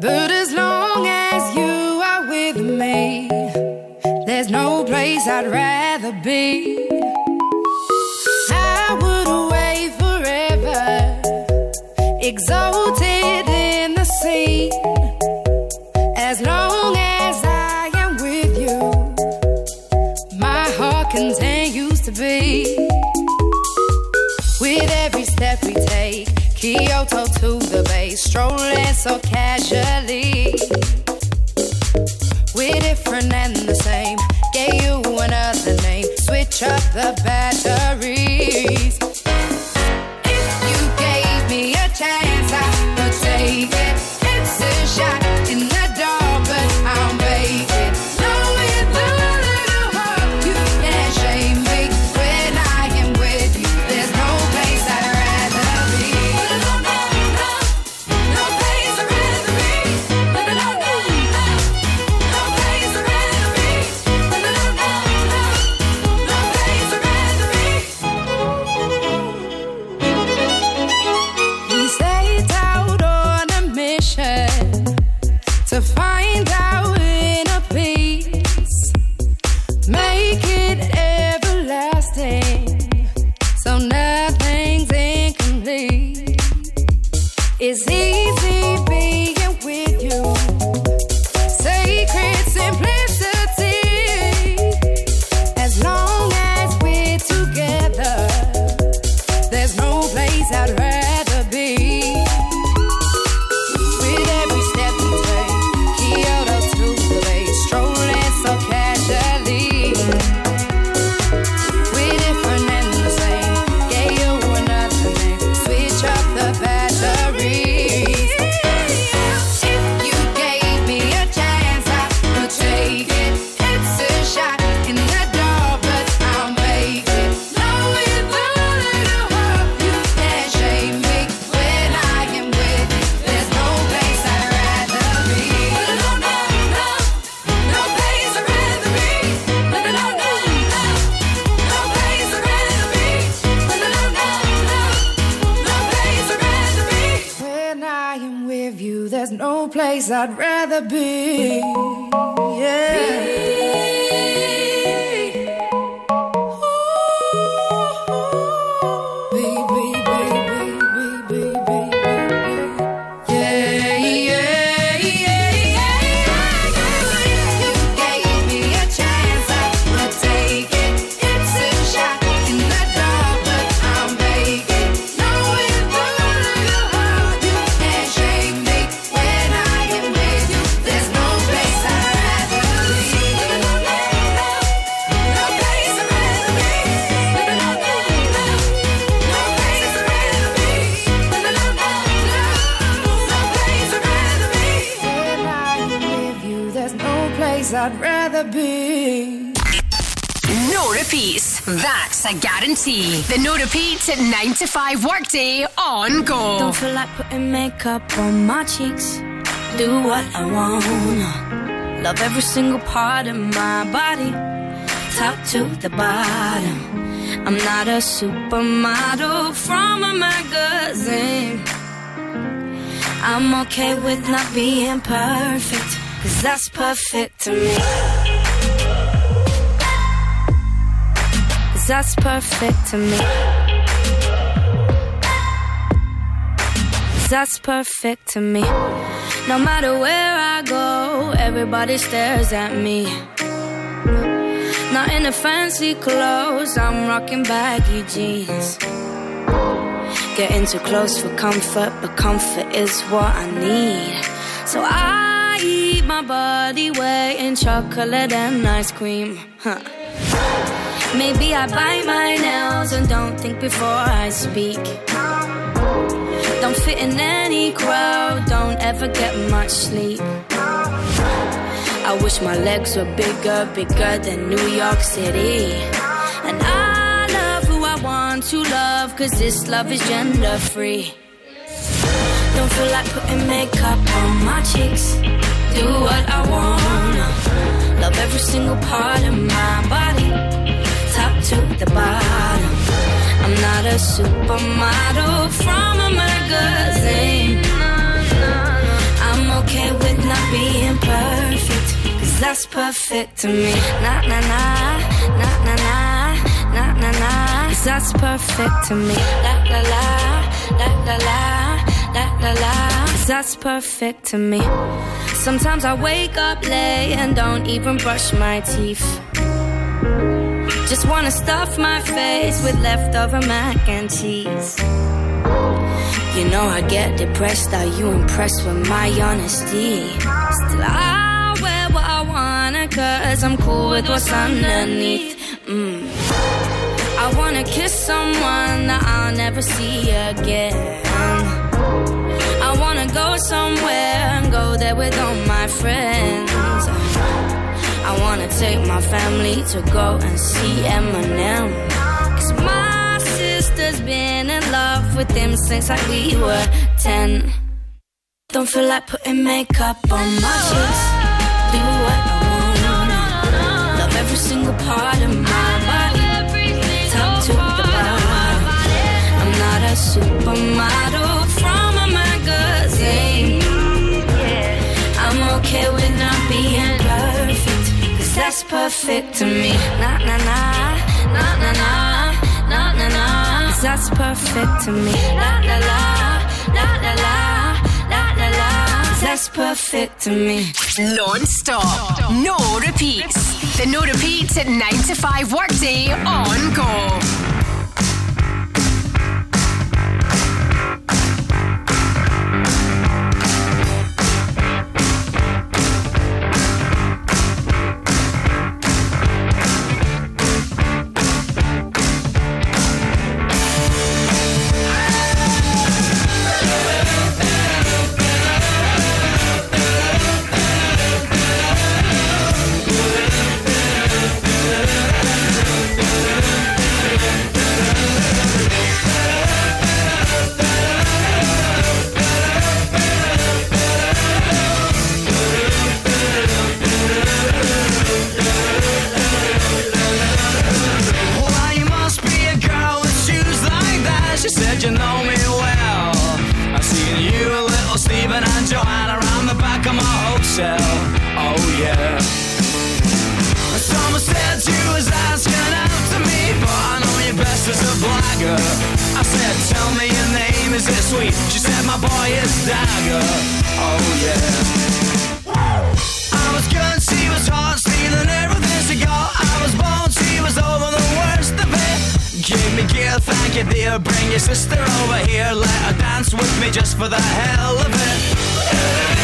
But as long as you are with me, there's no place I'd rather be. Exalted in the sea. As long as I am with you, my heart continues to be. With every step we take, Kyoto to the bay, strolling so casually. We're different and the same. Gave you another name. Switch up the batteries. You, there's no place I'd rather be. There's a guarantee. The no repeats at 9 to 5 workday on Go. Don't feel like putting makeup on my cheeks. Do what I want. Love every single part of my body. Top to the bottom. I'm not a supermodel from a magazine. I'm okay with not being perfect, cause that's perfect to me. That's perfect to me. That's perfect to me. No matter where I go, everybody stares at me. Not in the fancy clothes, I'm rocking baggy jeans. Getting too close for comfort, but comfort is what I need. So I eat my body weight in chocolate and ice cream. Huh. Maybe I bite my nails and don't think before I speak. Don't fit in any crowd, don't ever get much sleep. I wish my legs were bigger, bigger than New York City. And I love who I want to love, cause this love is gender free. Don't feel like putting makeup on my cheeks. Do what I want. Love every single part of my body, to the bottom. I'm not a supermodel from a magazine. I'm okay with not being perfect, cause that's perfect to me. Nah, nah, nah, nah, nah, nah, nah, nah, nah, cause that's perfect to me. La, la, la, la, la, la, la, la, la, cause that's perfect to me. Sometimes I wake up late and don't even brush my teeth. Just wanna stuff my face with leftover mac and cheese. You know I get depressed, are you impressed with my honesty? Still I wear what I wanna cause I'm cool with what's underneath. Mm. I wanna kiss someone that I'll never see again. I wanna go somewhere and go there with all my friends. I wanna take my family to go and see Eminem. Cause my sister's been in love with him since like we were 10. Don't feel like putting makeup on my cheeks. Do what I want. Love every single part of my body. Top to the bottom. I'm not a supermodel from a magazine. I'm okay with not being that's perfect to me. Na na na, na na na, na na na. That's perfect to me. La la la, la la la, la la la. That's perfect to me. Non-stop, no repeats. The no repeats at nine to five workday on go. Said you know me well. I've seen you, little Stephen and Joanna around the back of my hotel. Oh yeah. Someone said you was asking to me, but I know you best as a blagger. I said, tell me your name, is it sweet? She said, my boy is Dagger. Oh yeah. I was good, she was hot, stealing everything she got. I was born, she was over the worst of it. Give me gear, thank you dear. Bring your sister over here, let her dance with me just for the hell of it.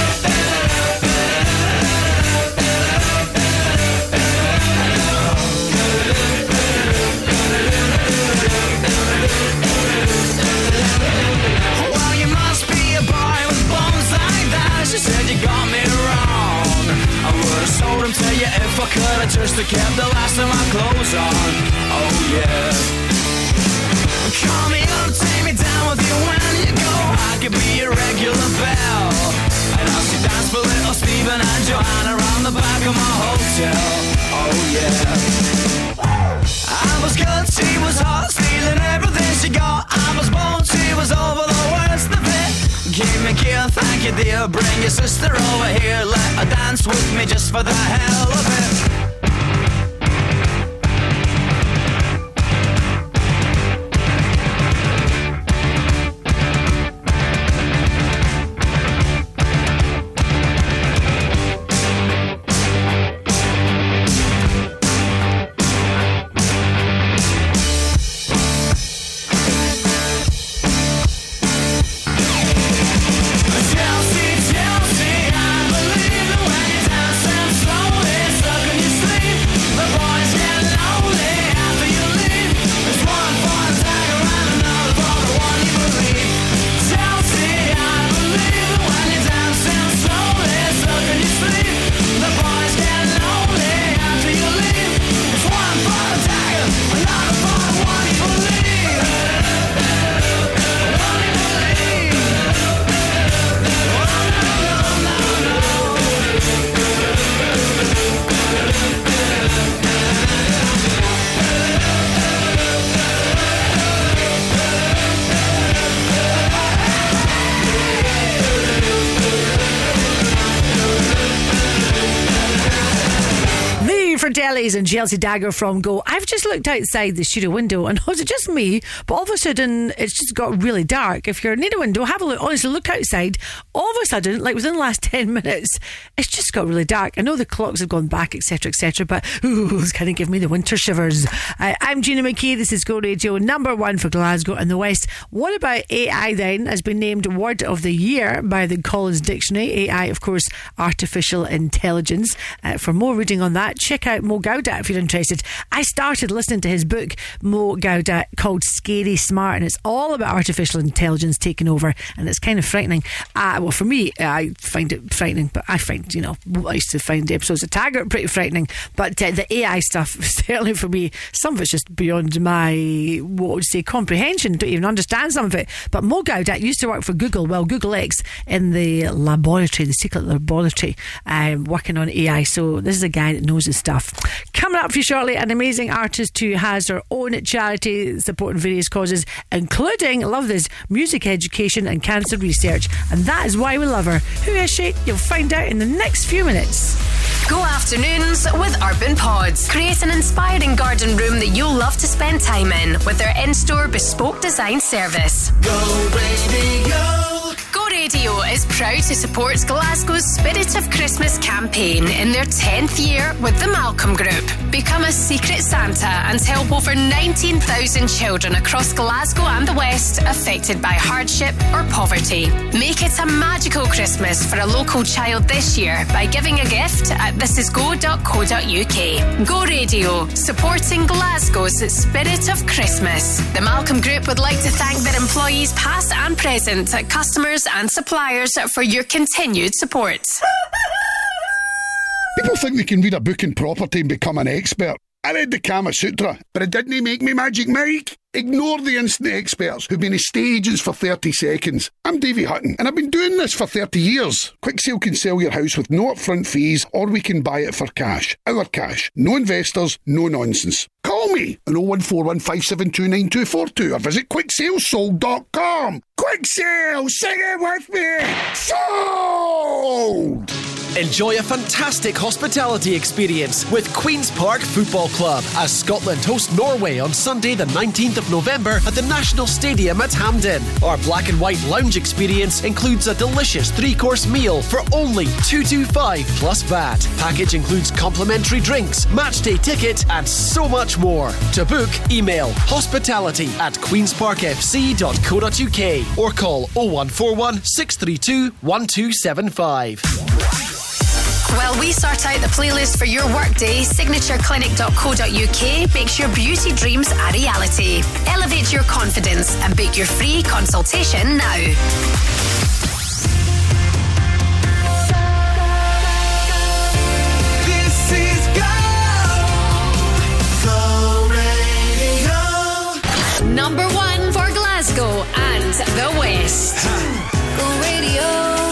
Chelsea Dagger from Go. I've just looked outside the studio window and (laughs) was it just me? But all of a sudden it's just got really dark. If you're near a window, have a look. Honestly, look outside. All of a sudden, like within the last (laughs) 10 minutes, it's just got really dark. I know the clocks have gone back, etc., etc., but (laughs) ooh, it's kind of giving me the winter shivers. Uh, I'm Gina McKee. This is Go Radio, number one for Glasgow and the West. What about AI then? Has been named Word of the Year by the Collins Dictionary. AI, of course, artificial intelligence. Uh, for more reading on that, check out Mo Gaudat if you're interested. I started listening to his book, Mo Gaudat, called Scary Smart, and it's all about artificial intelligence taking over, and it's kind of frightening. Uh, well, for me, I find it frightening, but I find, you know, I used to find the episodes of Taggart pretty frightening, but uh, the AI stuff, (laughs) certainly for me, some of it's just beyond my, what would you say, comprehension. Don't even understand some of it. But Mo Gaudat used to work for Google, well, Google X, in the laboratory, the secret laboratory, um, working on AI. So this is a guy that knows his stuff. Coming up for you shortly, an amazing artist who has her own charity supporting various causes, including, love this, music education and cancer research. And that is why we love her. Who is she? You'll find out in the next few minutes. Go afternoons with Urban Pods. Create an inspiring garden room that you'll love to spend time in with their in store bespoke design service. Go Radio. Go Radio is proud to support Glasgow's Spirit of Christmas campaign in their 10th year with the Malcolm Group. Become a secret Santa and help over 19,000 children across Glasgow and the West affected by hardship or poverty. Make it a magical Christmas for a local child this year by giving a gift at thisisgo.co.uk. Go Radio, supporting Glasgow's Spirit of Christmas. The Malcolm Group would like to thank their employees, past and present, customers and suppliers for your continued support. People think they can read a book in property and become an expert. I read the Kama Sutra, but it didn't make me Magic Mike. Ignore the instant experts who've been in stages for 30 seconds. I'm Davey Hutton, and I've been doing this for 30 years. Quick Sale can sell your house with no upfront fees, or we can buy it for cash. Our cash. No investors, no nonsense. Call me on 01415729242 or visit quicksalesold.com. Quick Sale, sing it with me! Sold! Enjoy a fantastic hospitality experience with Queen's Park Football Club as Scotland host Norway on Sunday, the 19th of November at the National Stadium at Hampden. Our black and white lounge experience includes a delicious three course meal for only 225 plus VAT. Package includes complimentary drinks, match day ticket, and so much more. To book, email hospitality at queensparkfc.co.uk or call 0141 632 1275. While we sort out the playlist for your workday, signatureclinic.co.uk makes your beauty dreams a reality. Elevate your confidence and book your free consultation now. This is Go. Go Radio. Number one for Glasgow and the West. Go radio.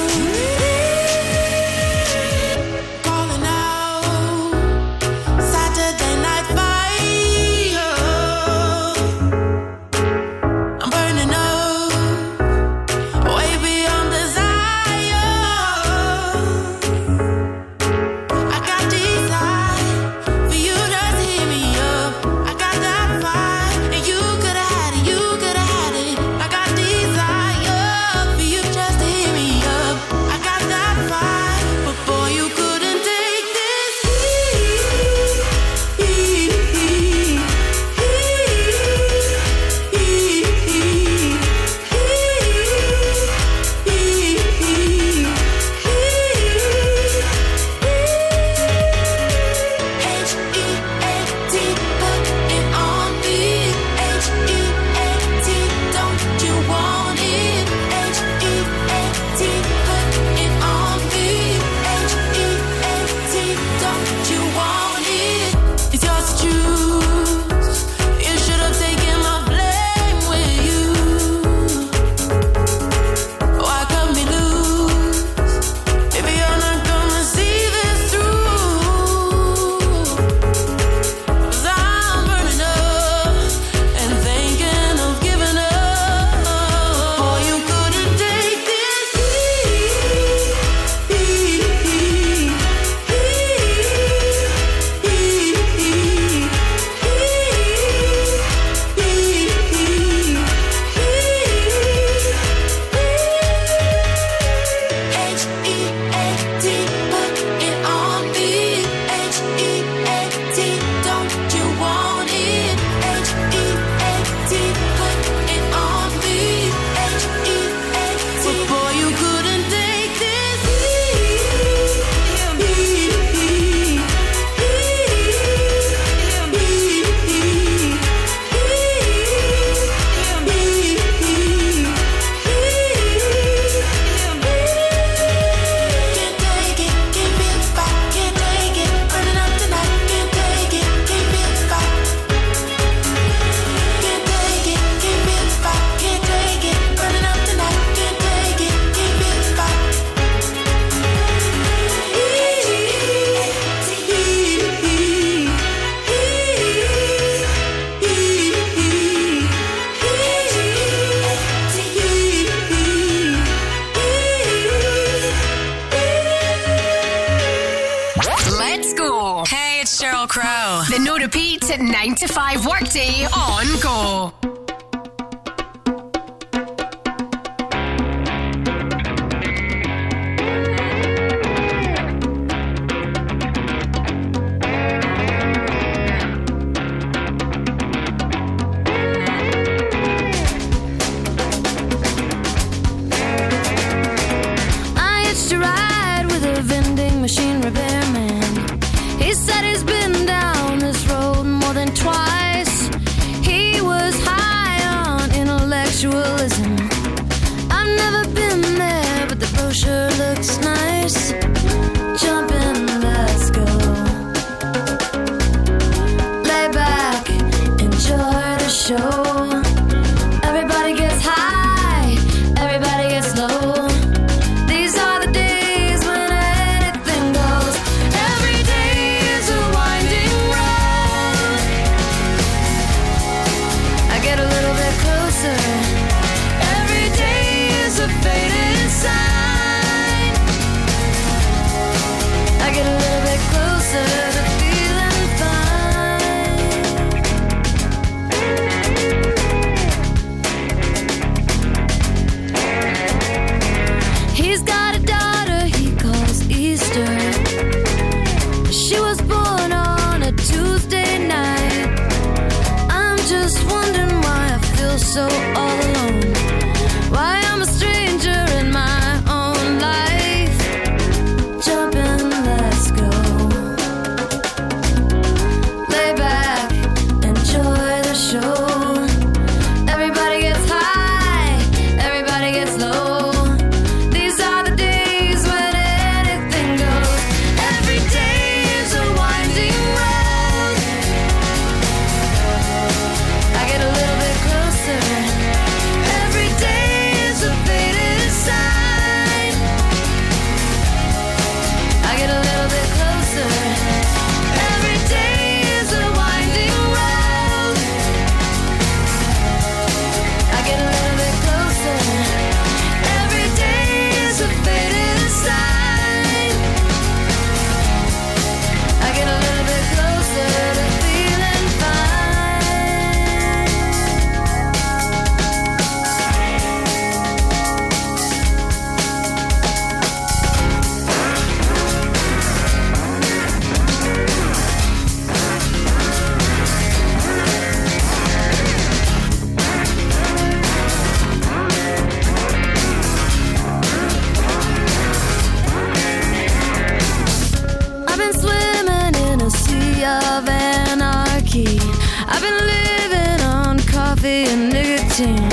Coffee and nicotine.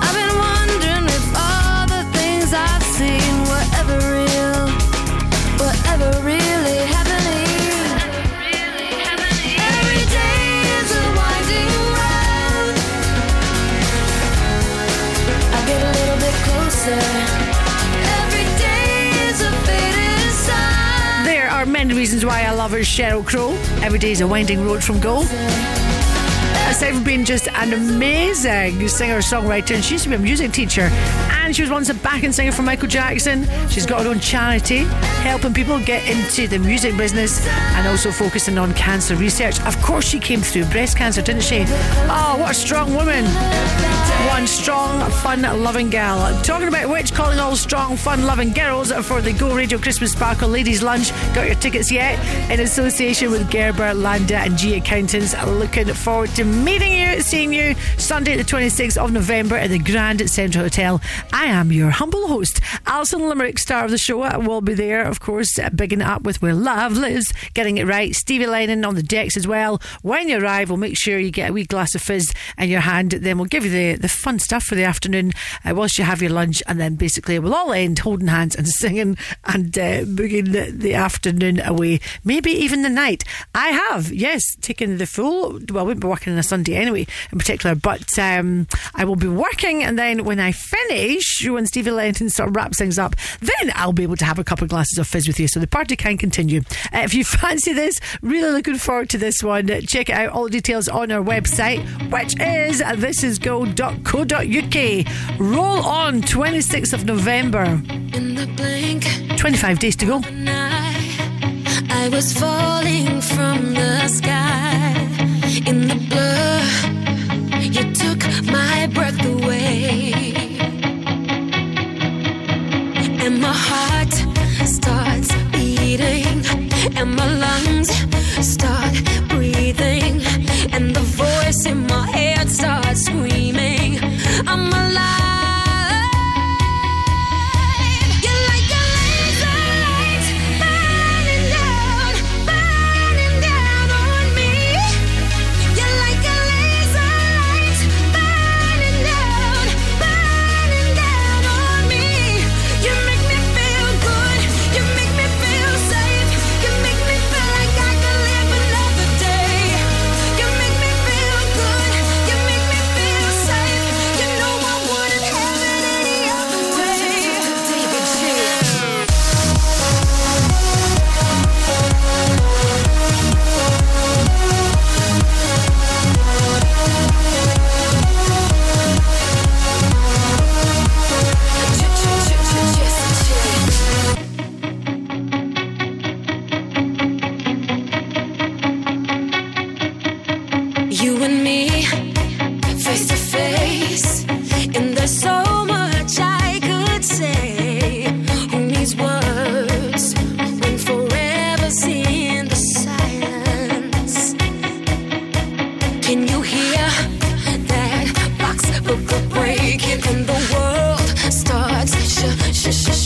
I've been wondering if all the things I've seen were ever real, were ever really happening. Every day is a winding road. I get a little bit closer. Every day is a faded sign. There are many reasons why I love her, Sheryl Crow. Every day is a winding road from Go. From been just an amazing singer songwriter, and she used to be a music teacher, and she was once a backing singer for Michael Jackson. She's got her own charity helping people get into the music business and also focusing on cancer research. Of course, she came through breast cancer, didn't she? Oh, what a strong woman! One strong, fun loving gal. Talking about which, calling all strong, fun loving girls for the Go Radio Christmas Sparkle Ladies Lunch. Got your tickets yet? In association with Gerber, Landa, and G Accountants. Looking forward to meeting you, seeing you Sunday, the 26th of November at the Grand Central Hotel. I am your humble host, Alison Limerick, star of the show. will be there, of course, bigging it up with Where Love Lives, getting it right. Stevie Lennon on the decks as well. When you arrive, we'll make sure you get a wee glass of fizz in your hand. Then we'll give you the, the fun stuff for the afternoon uh, whilst you have your lunch. And then basically we'll all end holding hands and (laughs) singing and uh, booging the, the afternoon away. Maybe even the night. I have, yes, taken the full, well, I won't be working on a Sunday anyway, in particular, but um, I will be working. And then when I finish, when Stevie Lenton sort of wraps things up, then I'll be able to have a couple of glasses of fizz with you so the party can continue. Uh, if you (laughs) fancy this, really looking forward to this one. Check it out. All the details on our website, which is thisisgo.co.uk. Roll on 26th of November. 25 days to go. I was falling from the sky in the blur. You took my breath away. and my heart starts beating and my lungs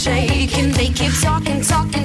shaking. They keep talking, talking.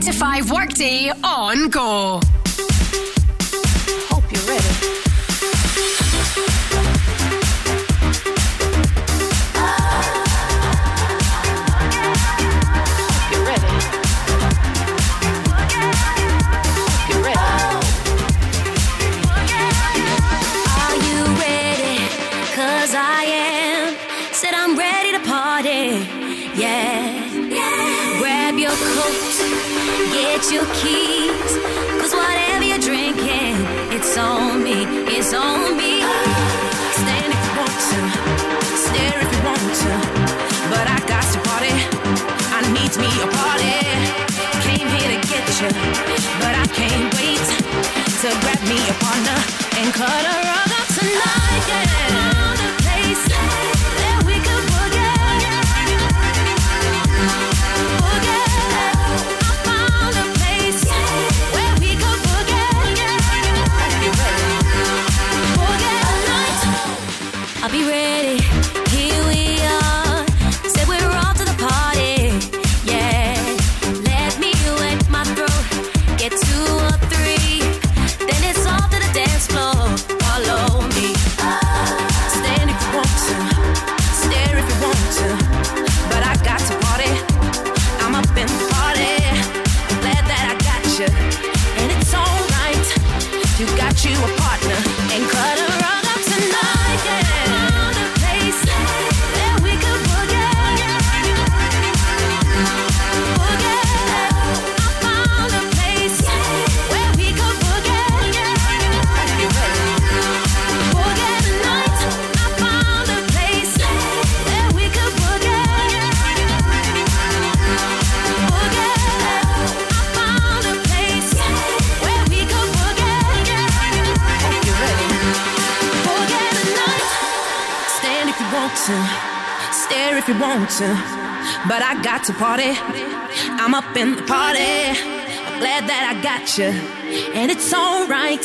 to 5 workday on Go. get your keys. Cause whatever you're drinking, it's on me, it's on me. Stand if you want to, stare if you want to. But I got to party, I need me a party. Came here to get you, but I can't wait to grab me a partner and cut her up. party. I'm up in the party. I'm glad that I got you. And it's alright.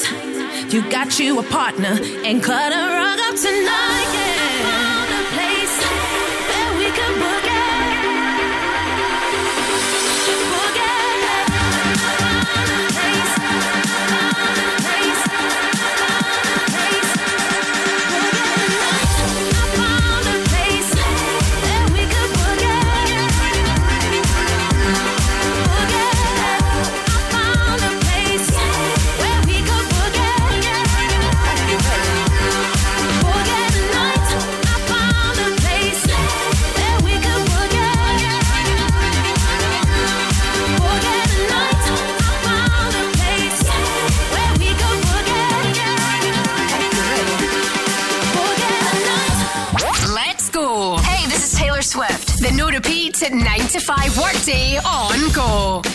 You got you a partner. And cut a rug up tonight. Yeah. nine to five workday on Go.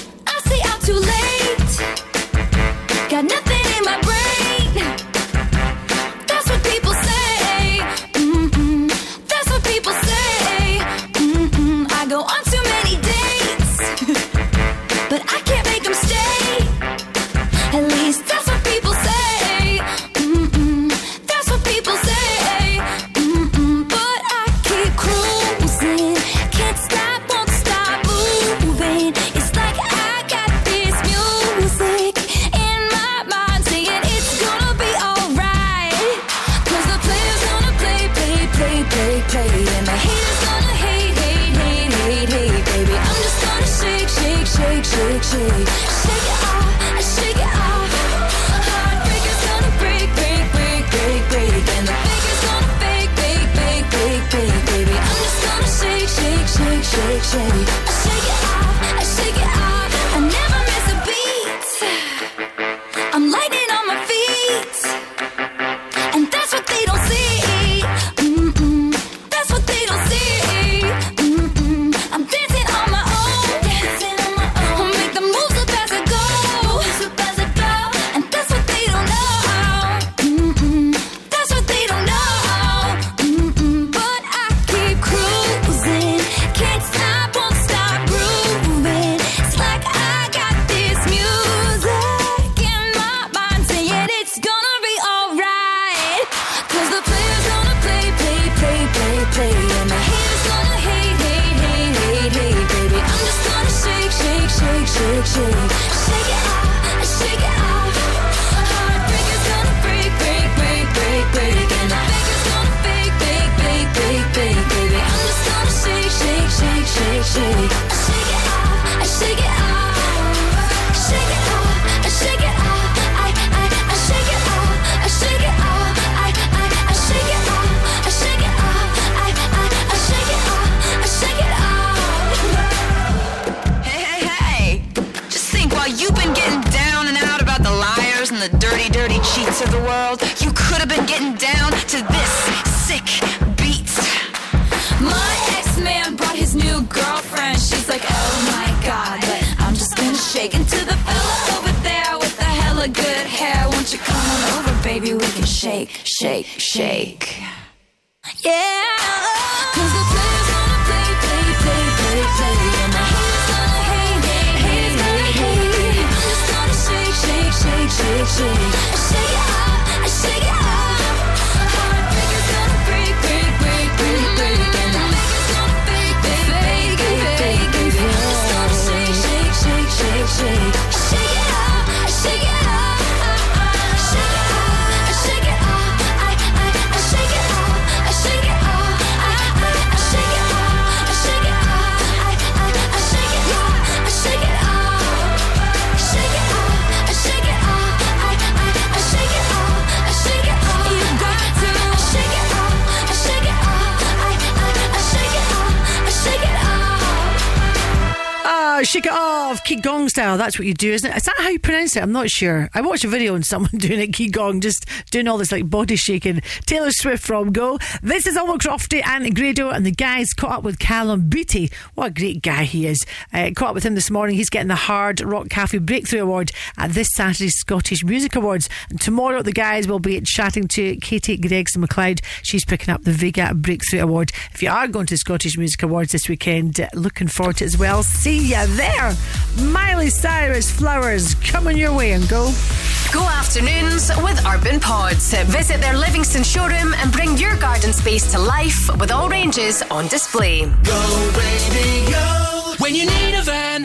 Qigong style. That's what you do, isn't it? Is that how you pronounce it? I'm not sure. I watched a video on someone (laughs) doing it Qigong, just doing all this like body shaking. Taylor Swift from Go. This is Alma Crofty and Grado, and the guys caught up with Callum Beattie. What a great guy he is. Uh, caught up with him this morning. He's getting the Hard Rock Cafe Breakthrough Award at this Saturday's Scottish Music Awards. And tomorrow, the guys will be chatting to Katie Gregson MacLeod. She's picking up the Vega Breakthrough Award. If you are going to the Scottish Music Awards this weekend, uh, looking forward to it as well. See you there. Miley Cyrus Flowers coming your way and go. Go afternoons with Urban Pods. Visit their Livingston showroom and bring your garden space to life with all ranges on display. Go radio. When you need a van,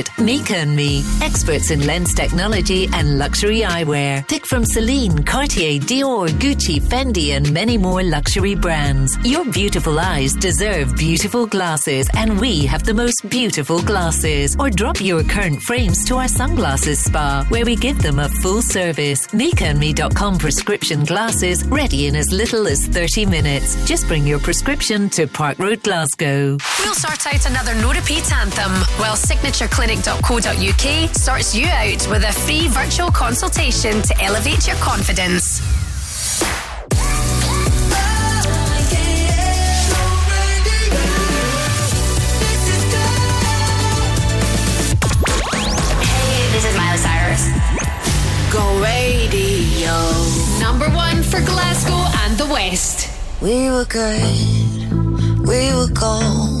Mika and Me, experts in lens technology and luxury eyewear. Pick from Celine, Cartier, Dior, Gucci, Fendi, and many more luxury brands. Your beautiful eyes deserve beautiful glasses, and we have the most beautiful glasses. Or drop your current frames to our sunglasses spa, where we give them a full service. MikaandMe.com prescription glasses ready in as little as 30 minutes. Just bring your prescription to Park Road, Glasgow. We'll sort out another no repeat anthem while signatureclinic.co.uk sorts you out with a free virtual consultation to elevate your confidence. Hey, this is Miley Cyrus. Go radio. Number one for Glasgow and the West. We were good, we were gold.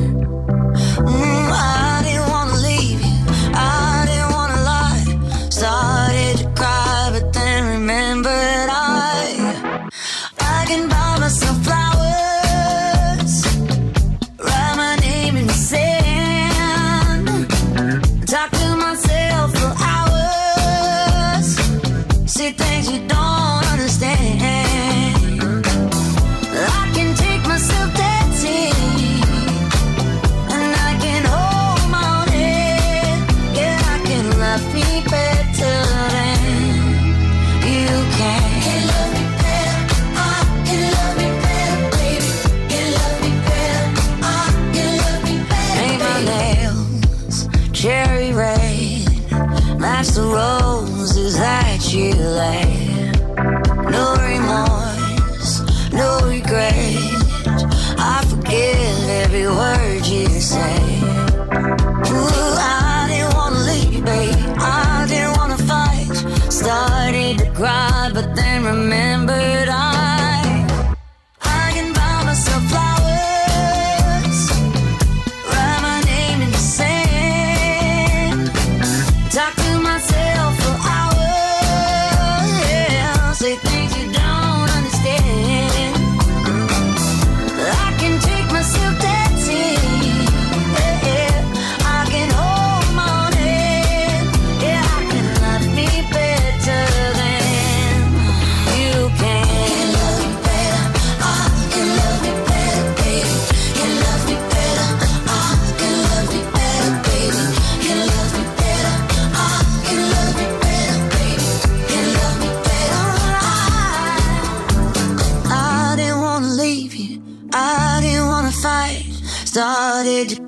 Laid. No remorse, no regret.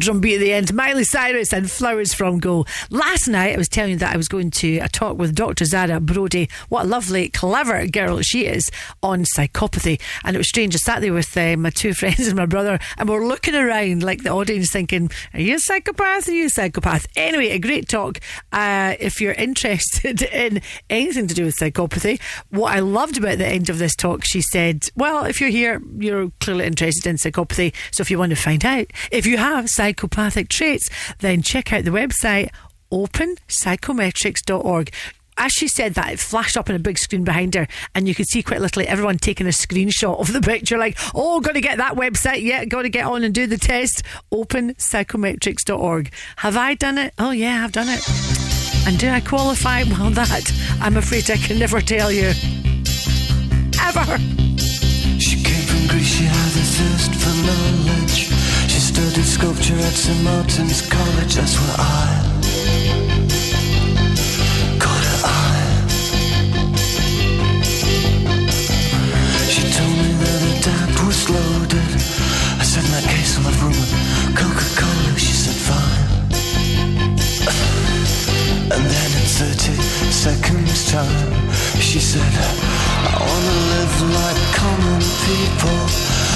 drum beat at the end. Miley Cyrus and Flowers from Go. Last night, I was telling you that I was going to a talk with Dr. Zara Brody. What a lovely, clever girl she is on psychopathy. And it was strange. I sat there with uh, my two (laughs) friends and my brother, and we're looking around like the audience thinking, Are you a psychopath? Are you a psychopath? Anyway, a great talk. Uh, if you're (laughs) interested in anything to do with psychopathy, what I loved about the end of this talk, she said, Well, if you're here, you're clearly interested in psychopathy. So if you want to find out if you have psychopathic traits, then check out the website openpsychometrics.org. As she said that, it flashed up on a big screen behind her, and you could see quite literally everyone taking a screenshot of the picture, like, oh, got to get that website, yeah, got to get on and do the test. Openpsychometrics.org. Have I done it? Oh, yeah, I've done it. And do I qualify? Well, that I'm afraid I can never tell you. Ever. She came from Greece, she had a thirst for knowledge. Studied sculpture at St. Martin's College, that's where I caught her eye. She told me that her dad was loaded. I said, in that case, I'll have rum Coca-Cola. She said, fine. And then in 30 seconds time, she said, I wanna live like common people.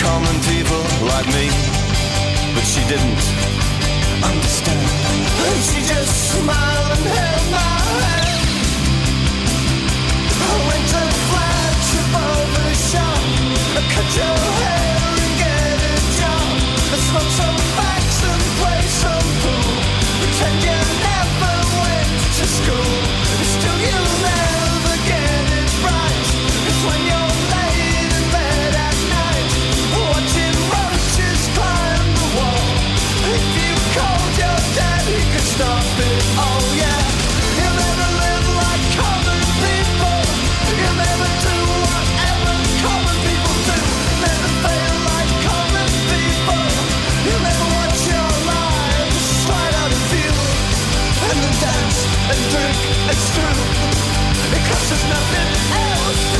common people like me. But she didn't understand. And she just smiled and held my hand. I went to flagship over shop. Cut your hair and get a job. Smoke some facts and play some pool. Pretend you there's nothing else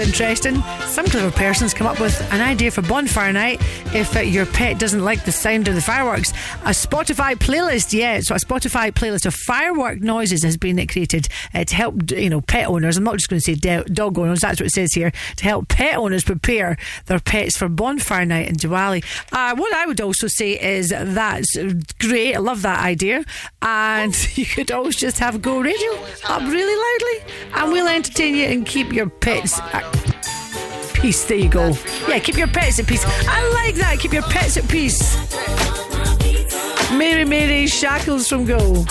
interesting. Some clever person's come up with an idea for bonfire night if uh, your pet doesn't like the sound of the fireworks. A Spotify playlist, yeah. So a Spotify playlist of firework noises has been created uh, to help you know pet owners. I'm not just going to say de- dog owners. That's what it says here to help pet owners prepare their pets for bonfire night in Diwali. Uh, what I would also say is that's great. I love that idea, and (laughs) you could always just have Go Radio up really loudly and we'll entertain you and keep your pets at peace. There you go. Yeah, keep your pets at peace. I like that. Keep your pets at peace. Mary Mary Shackles from gold.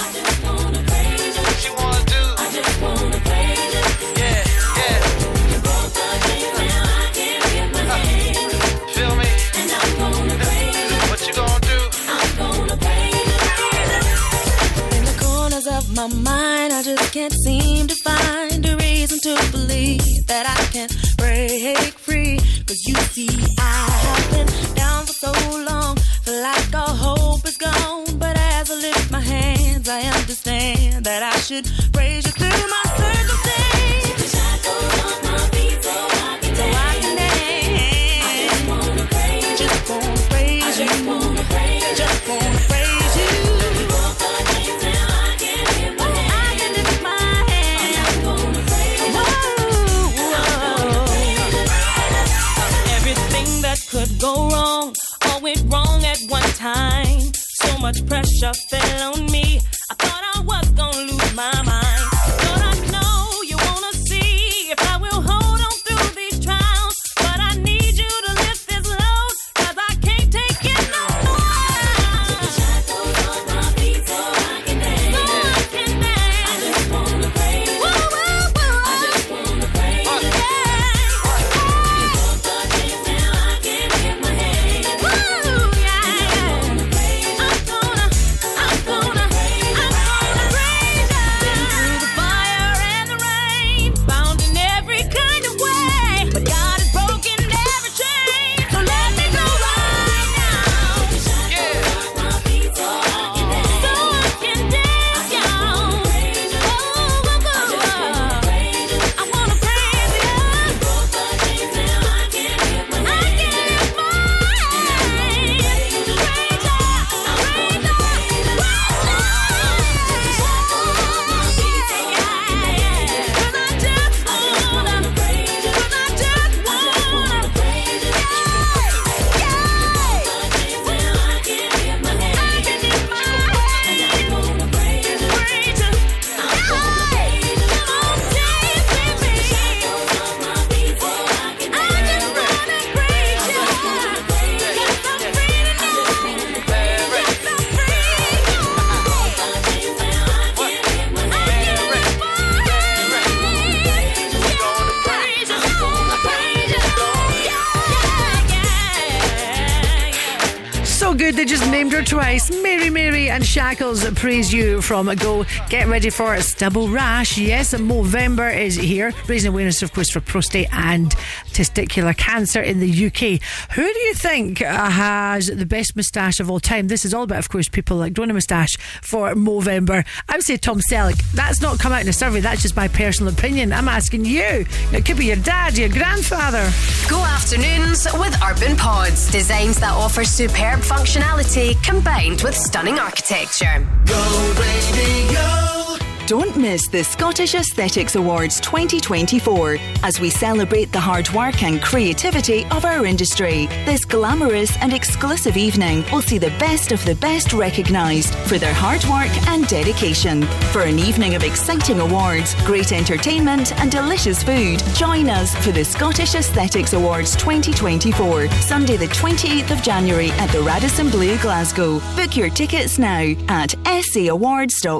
And praise you from Go. Get ready for a stubble rash. Yes, Movember is here, raising awareness, of course, for prostate and testicular cancer in the UK. Who do you think uh, has the best moustache of all time? This is all about, of course, people like growing a moustache for Movember. I would say Tom Selleck. That's not come out in a survey. That's just my personal opinion. I'm asking you. It could be your dad, your grandfather. Go afternoons with Urban Pods. Designs that offer superb functionality combined with stunning architecture. Go radio. Don't miss the Scottish Aesthetics Awards 2024 as we celebrate the hard work and creativity of our industry. This glamorous and exclusive evening will see the best of the best recognised for their hard work and dedication. For an evening of exciting awards, great entertainment, and delicious food, join us for the Scottish Aesthetics Awards 2024, Sunday, the 28th of January at the Radisson Blu, Glasgow. Book your tickets now at sawards.co.uk.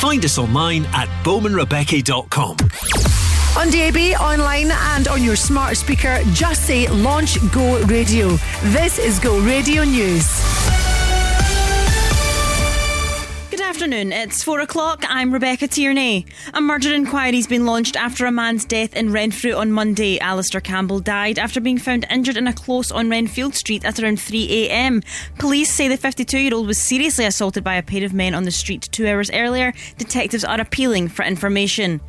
Find us online at bowmanrebecca.com. On DAB, online, and on your smart speaker, just say Launch Go Radio. This is Go Radio News. Afternoon. It's four o'clock. I'm Rebecca Tierney. A murder inquiry's been launched after a man's death in Renfrew on Monday. Alistair Campbell died after being found injured in a close on Renfield Street at around 3 a.m. Police say the 52 year old was seriously assaulted by a pair of men on the street two hours earlier. Detectives are appealing for information.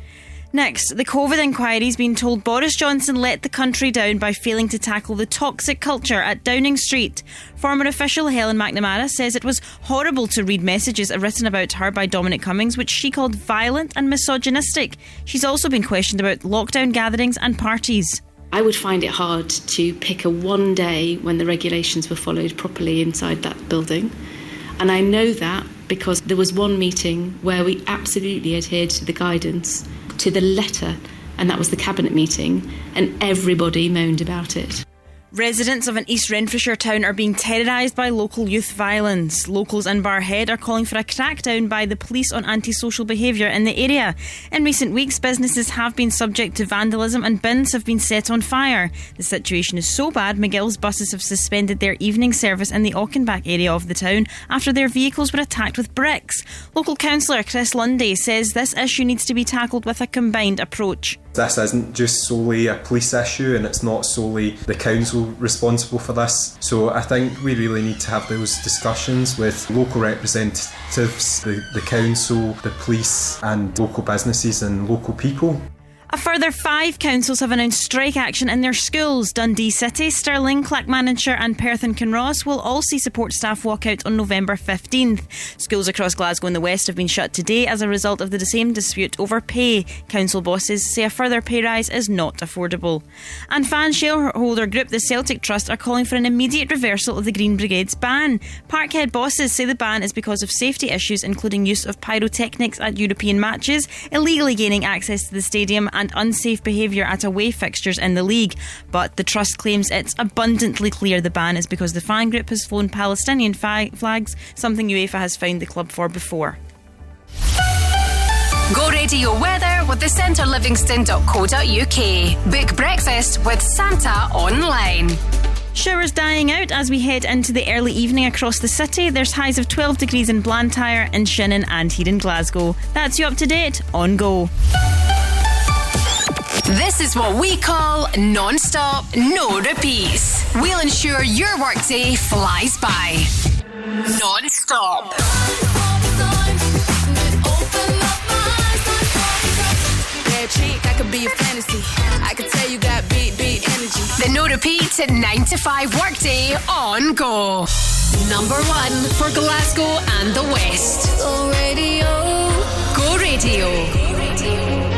Next, the COVID inquiry's been told Boris Johnson let the country down by failing to tackle the toxic culture at Downing Street. Former official Helen MacNamara says it was horrible to read messages written about her by Dominic Cummings, which she called violent and misogynistic. She's also been questioned about lockdown gatherings and parties. I would find it hard to pick a one day when the regulations were followed properly inside that building. And I know that because there was one meeting where we absolutely adhered to the guidance to the letter, and that was the cabinet meeting, and everybody moaned about it. Residents of an East Renfrewshire town are being terrorised by local youth violence. Locals in Barrhead are calling for a crackdown by the police on antisocial behaviour in the area. In recent weeks, businesses have been subject to vandalism and bins have been set on fire. The situation is so bad, McGill's buses have suspended their evening service in the Auchenback area of the town after their vehicles were attacked with bricks. Local councillor Chris Lundy says this issue needs to be tackled with a combined approach. This isn't just solely a police issue and it's not solely the council responsible for this. So I think we really need to have those discussions with local representatives, the, the council, the police, and local businesses and local people. A further five councils have announced strike action in their schools. Dundee City, Stirling, Clackmannanshire, and Perth and Kinross will all see support staff walk out on November 15th. Schools across Glasgow and the West have been shut today as a result of the same dispute over pay. Council bosses say a further pay rise is not affordable. And fan shareholder group the Celtic Trust are calling for an immediate reversal of the Green Brigade's ban. Parkhead bosses say the ban is because of safety issues, including use of pyrotechnics at European matches, illegally gaining access to the stadium, and unsafe behaviour at away fixtures in the league. But the Trust claims it's abundantly clear the ban is because the fan group has flown Palestinian fi- flags, something UEFA has found the club for before. Go radio weather with the centrelivingston.co.uk. Book breakfast with Santa online. Showers dying out as we head into the early evening across the city. There's highs of 12 degrees in Blantyre, in Shannon, and here in Glasgow. That's you up to date on Go. This is what we call non stop, no repeats. We'll ensure your workday flies by. Non stop. Chick, I could be a fantasy. I could tell you got big, big energy. The no repeat at 9 to 5 workday on Go. Number one for Glasgow and the West. Go radio. Go Radio. Hello,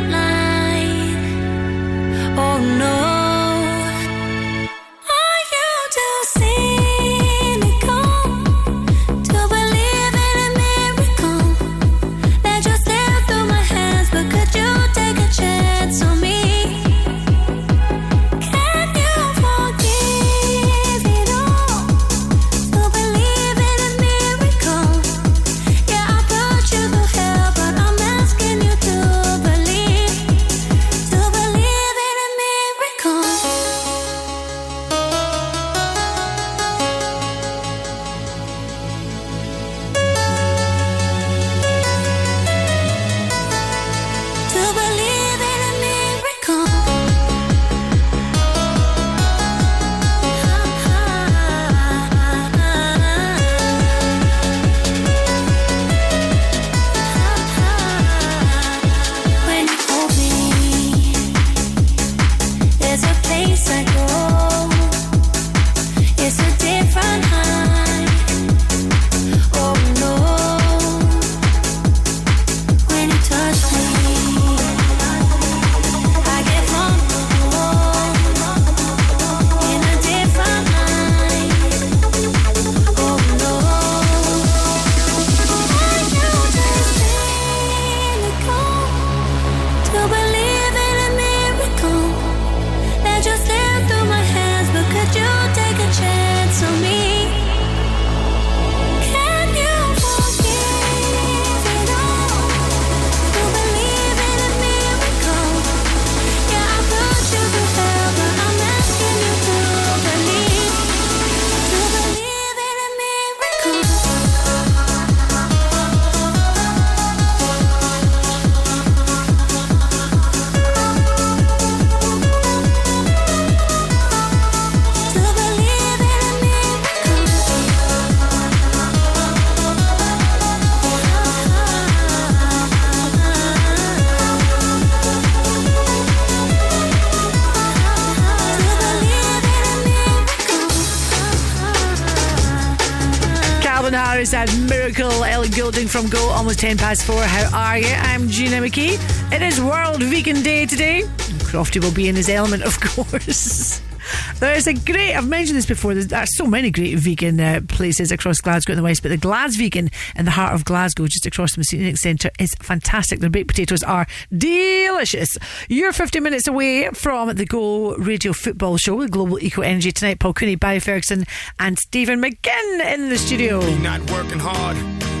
That miracle Ellie Goulding from Go, almost 10 past 4. How are you? I'm Gina McKie. It is World Vegan Day today. Crofty will be in his element, of (laughs) course. There's a great, I've mentioned this before, there's, there's so many great vegan uh, places across Glasgow and the West, but the Glasvegan in the heart of Glasgow, just across from the St Enoch Centre, is fantastic. Their baked potatoes are delicious. You're 50 minutes away from the Go Radio Football Show with Global Eco Energy tonight. Paul Cooney, Barry Ferguson, and Stephen McGinn in the studio. Not working hard.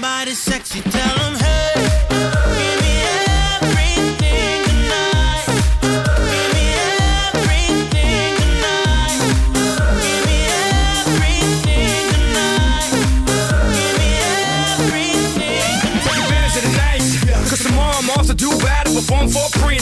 somebody sexy, tell them, hey. Perform for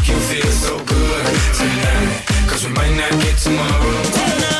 make you feel so good tonight. Cause we might not get tomorrow. tonight.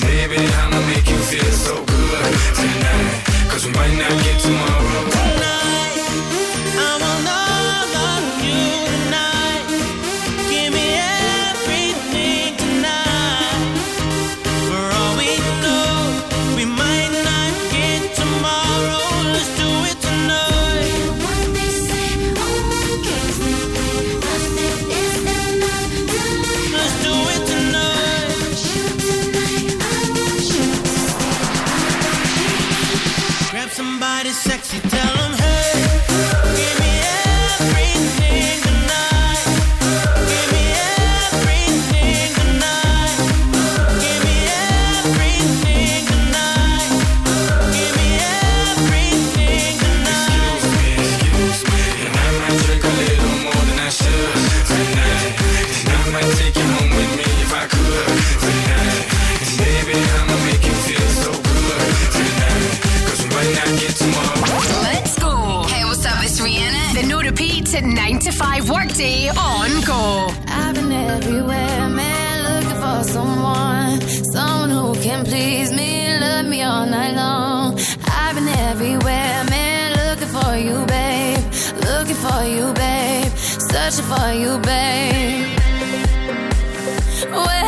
Baby, I'ma make you feel so good tonight. Cause we might not get tomorrow. Tonight, 5 workday on Go. I've been everywhere, man, looking for someone, someone who can please me, love me all night long. I've been everywhere, man, looking for you, babe, looking for you, babe, searching for you, babe. Where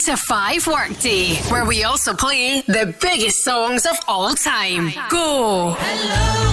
to 5 workday, where we also play the biggest songs of all time. Go! You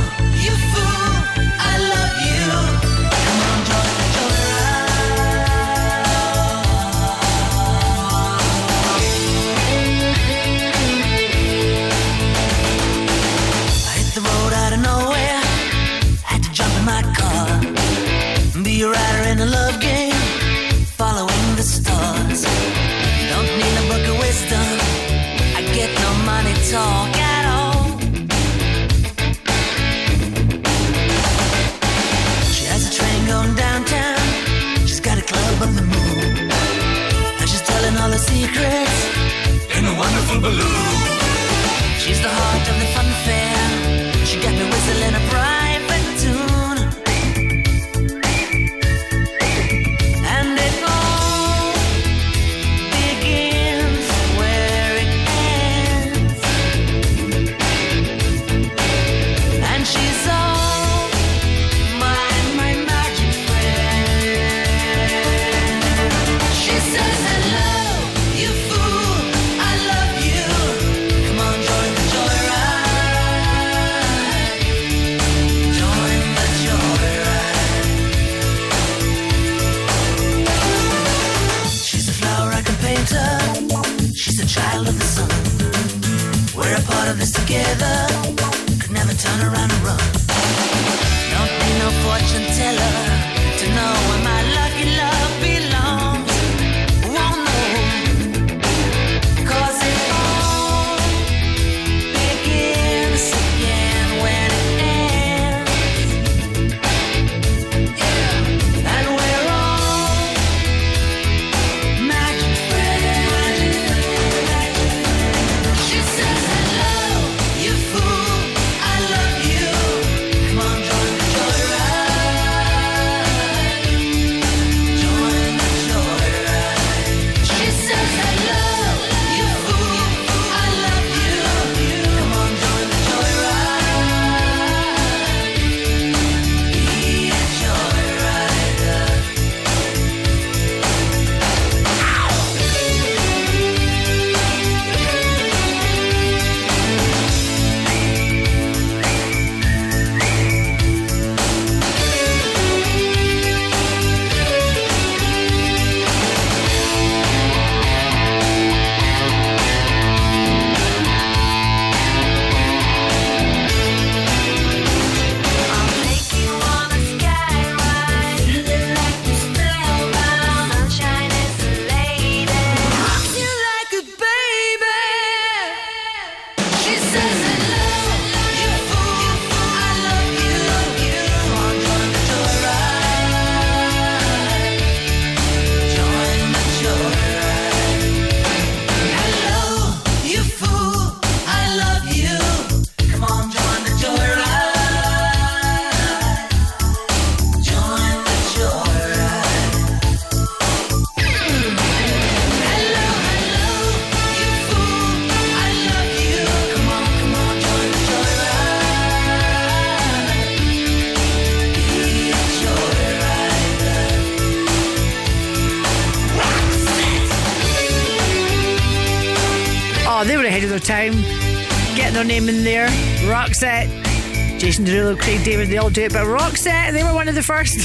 Jason Derulo, Craig David, they all do it, but Roxette, they were one of the first.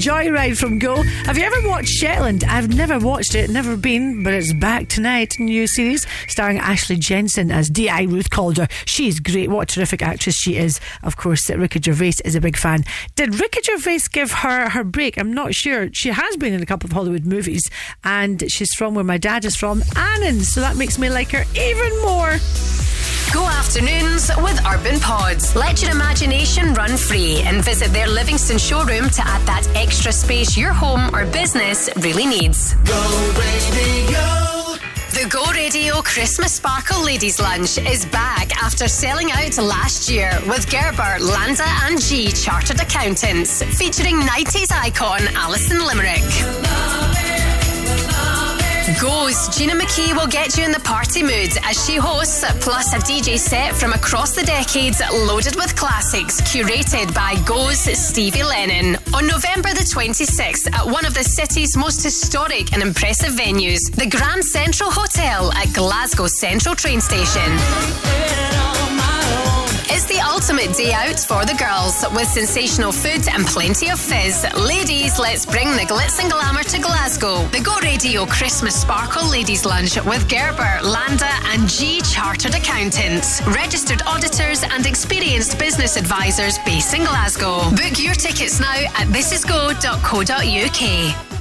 Joyride from Go. Have you ever watched Shetland? I've never watched it, never been, but it's back tonight. New series starring Ashley Jensen as D.I. Ruth Calder. She's great. What a terrific actress she is. Of course, Ricky Gervais is a big fan. Did Ricky Gervais give her her break? I'm not sure. She has been in a couple of Hollywood movies, and she's from where my dad is from, Annan, so that makes me like her even more. Go afternoons with Urban Pods. Let your imagination run free and visit their Livingston showroom to add that extra space your home or business really needs. Go radio. The Go Radio Christmas Sparkle Ladies Lunch is back after selling out last year with Gerber, Landa and G Chartered Accountants, featuring 90s icon Alison Limerick. Goes, Gina McKie will get you in the party mood as she hosts, plus a DJ set from across the decades loaded with classics, curated by Goes Stevie Lennon. On November the 26th, at one of the city's most historic and impressive venues, the Grand Central Hotel at Glasgow Central Train Station. It's the ultimate day out for the girls with sensational food and plenty of fizz. Ladies, let's bring the glitz and glamour to Glasgow. The Go Radio Christmas Sparkle Ladies Lunch with Gerber, Landa, and G Chartered Accountants, registered auditors, and experienced business advisors based in Glasgow. Book your tickets now at thisisgo.co.uk.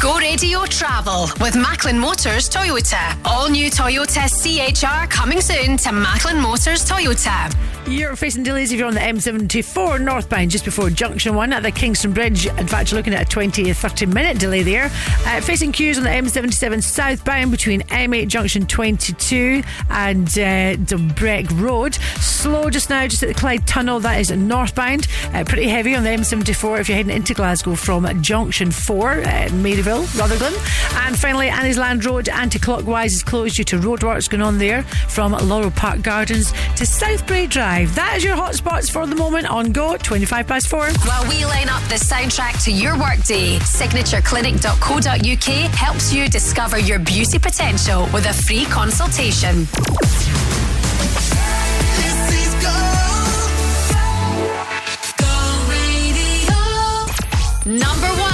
Go Radio Travel with Macklin Motors Toyota. All new Toyota CHR coming soon to Macklin Motors Toyota. You're facing delays if you're on the M74 northbound just before Junction 1 at the Kingston Bridge. In fact, you're looking at a 20 to 30 minute delay there. Uh, facing queues on the M77 southbound between M8 Junction 22 and uh, Road. Slow just now, just at the Clyde Tunnel. That is northbound. Uh, pretty heavy on the M74 if you're heading into Glasgow from Junction 4, uh, Maryville, Rutherglen. And finally, Anniesland Road anti clockwise is closed due to roadworks going on there from Laurel Park Gardens to Southbrae Drive. That is your hotspots for the moment on Go, 25 past 4. While we line up the soundtrack to your workday, signatureclinic.co.uk helps you discover your beauty potential with a free consultation. Number one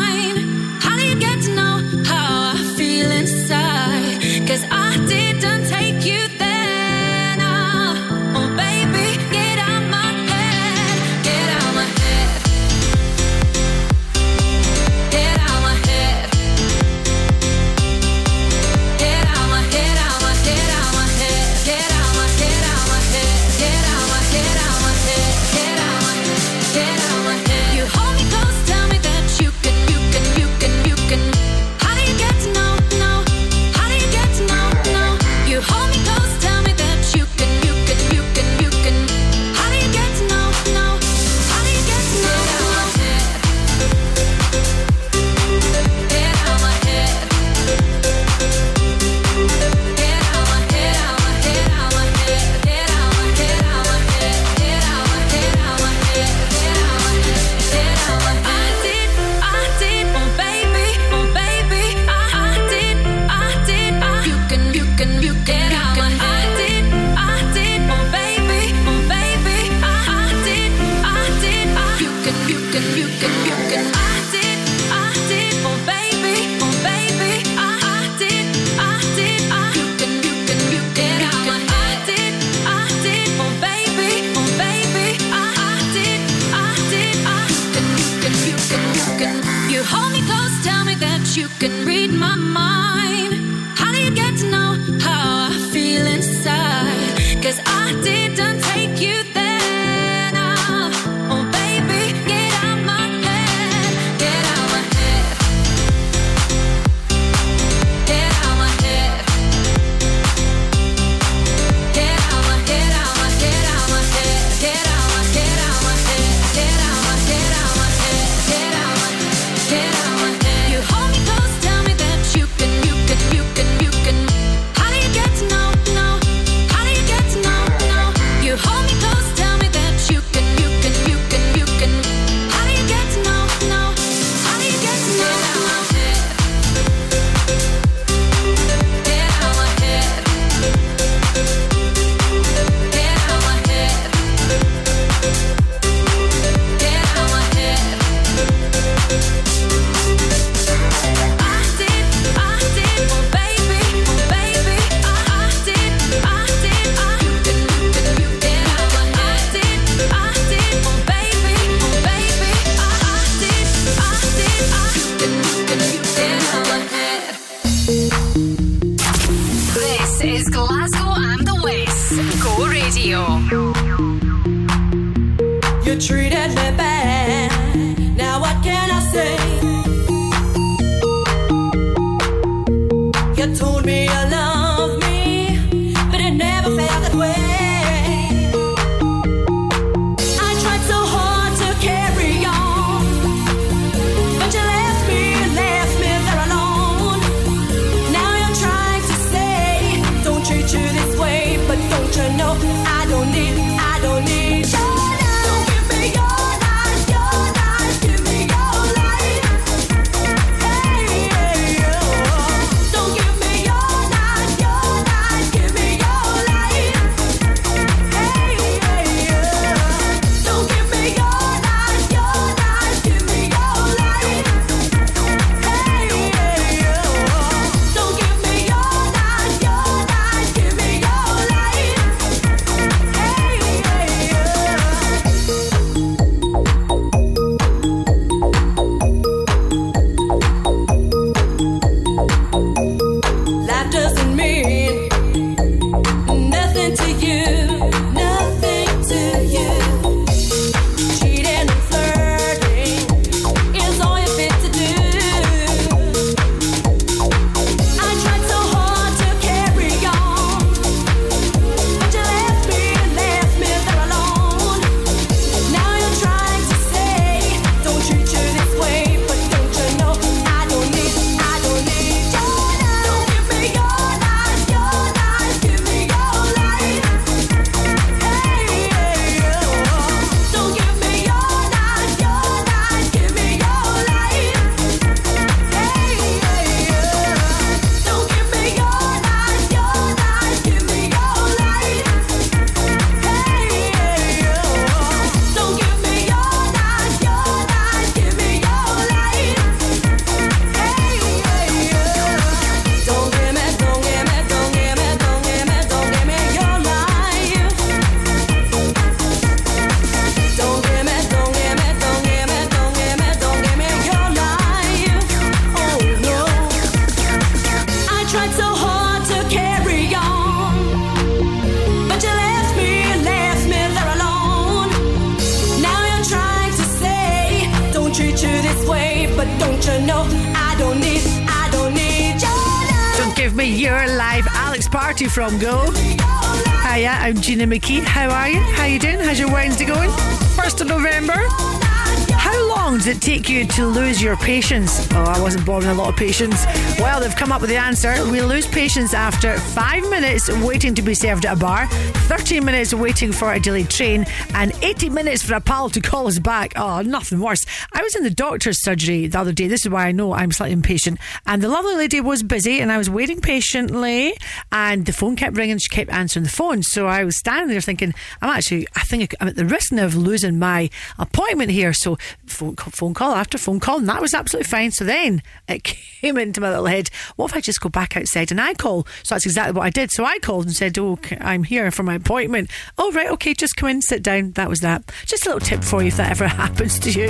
patience? Oh, I wasn't born with a lot of patience. Well, they've come up with the answer. We lose patience after five minutes waiting to be served at a bar, 13 minutes waiting for a delayed train, and 80 minutes for a pal to call us back. Oh, nothing worse. I was in the doctor's surgery the other day. This is why I know I'm slightly impatient. And the lovely lady was busy, and I was waiting patiently, and the phone kept ringing. She kept answering the phone. So I was standing there thinking, I'm actually, I think I'm at the risk now of losing my appointment here. So phone call, phone call after phone call, and that was absolutely fine. So then it (laughs) came into my little head, what if I just go back outside and I call? So that's exactly what I did. So I called and said, Oh, I'm here for my appointment. Oh, right, okay, just come in, sit down. That was that. Just a little tip for you if that ever (laughs) happens to you.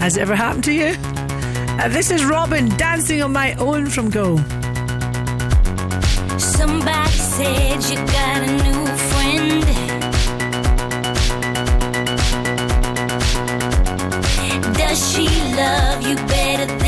Has it ever happened to you? Uh, this is Robyn dancing on my own from Go. Somebody said you got love you better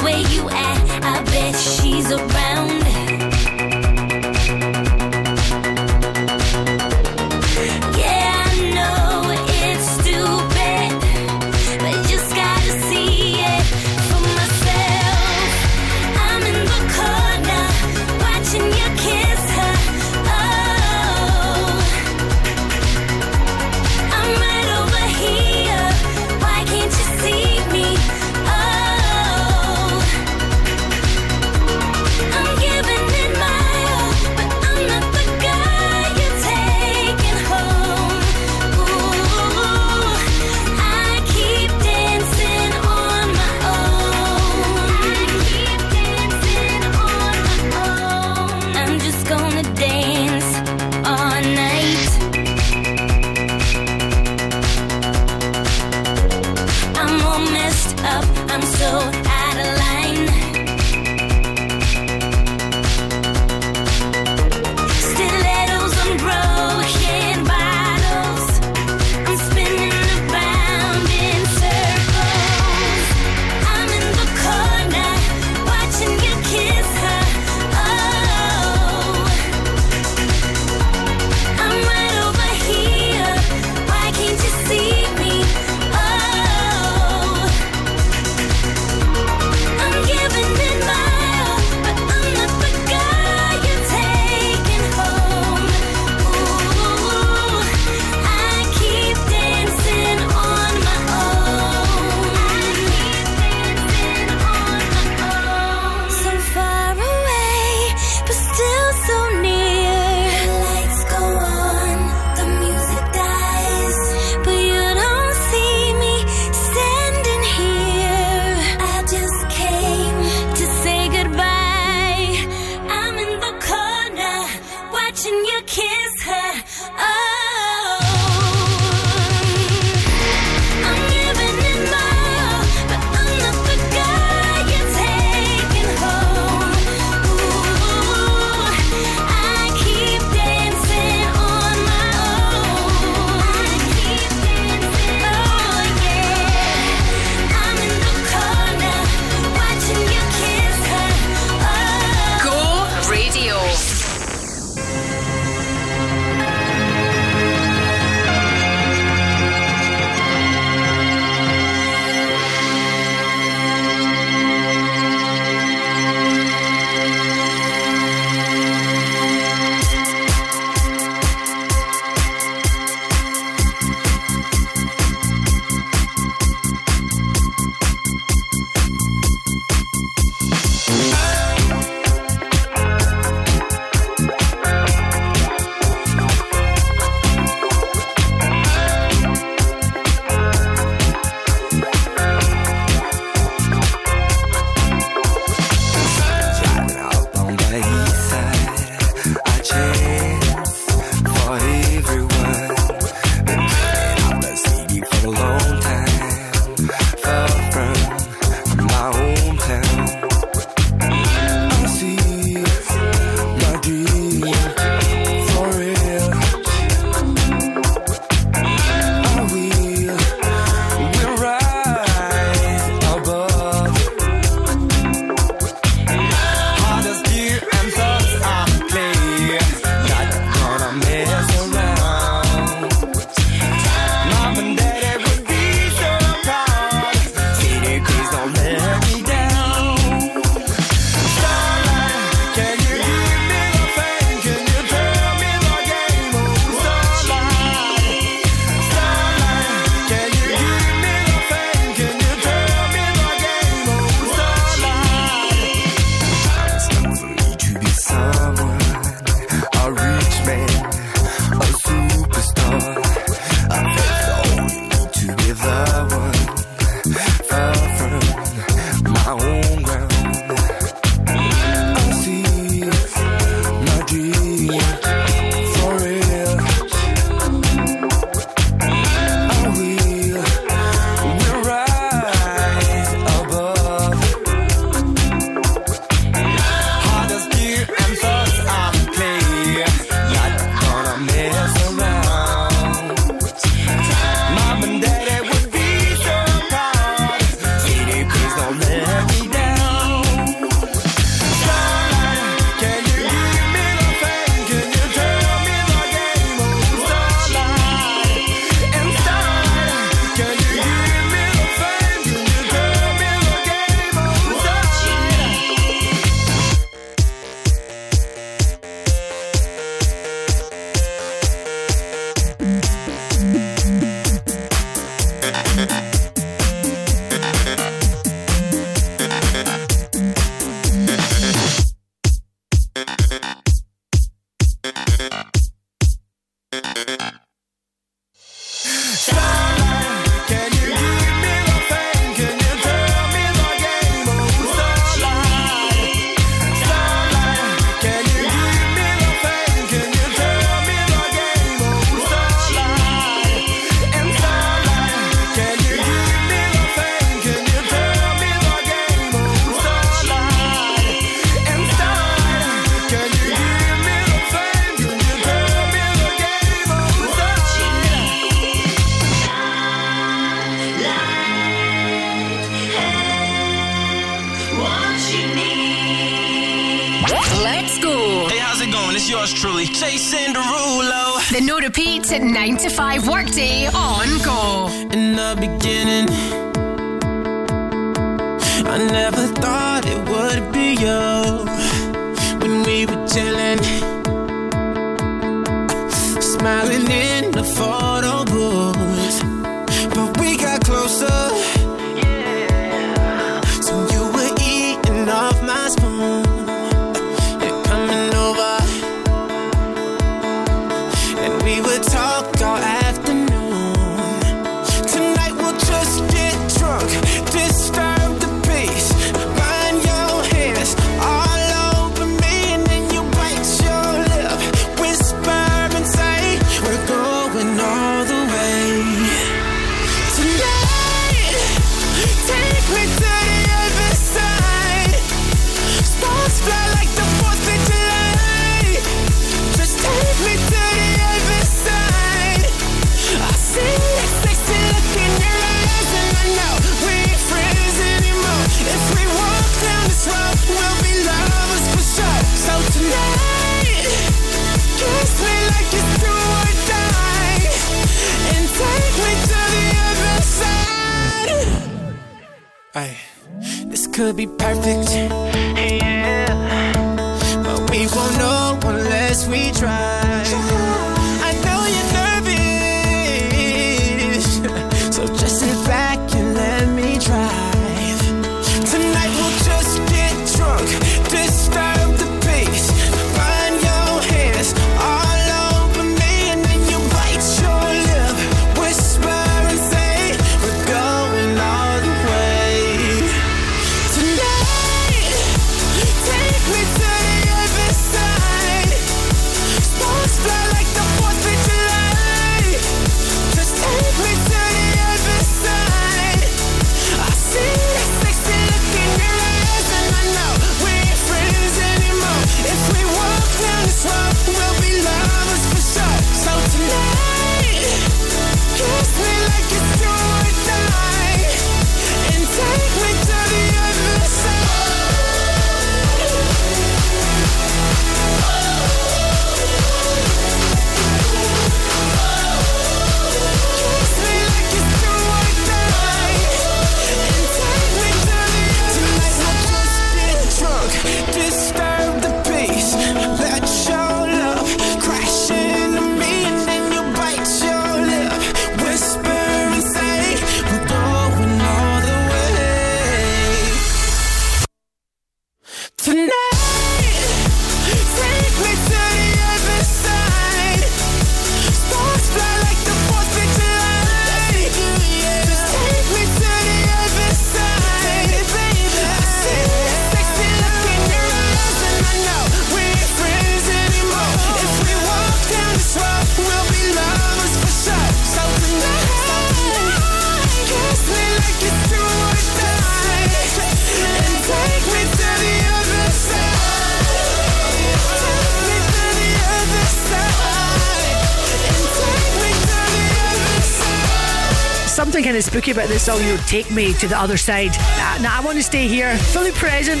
about this song. You know, take me to the other side. Now, now I want to stay here, fully present.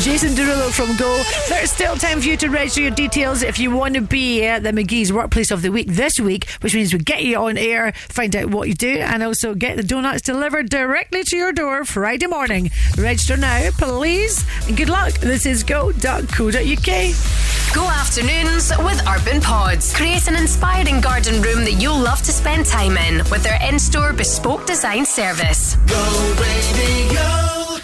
Jason Derulo from Go. There's still time for you to register your details if you want to be at the McKie's Workplace of the Week this week, which means we get you on air, find out what you do, and also get the donuts delivered directly to your door Friday morning. Register now, please, and good luck. This is go.co.uk. Go afternoons with Urban Pods. Create an inspiring garden room that you'll love to spend time in with their in store bespoke design service.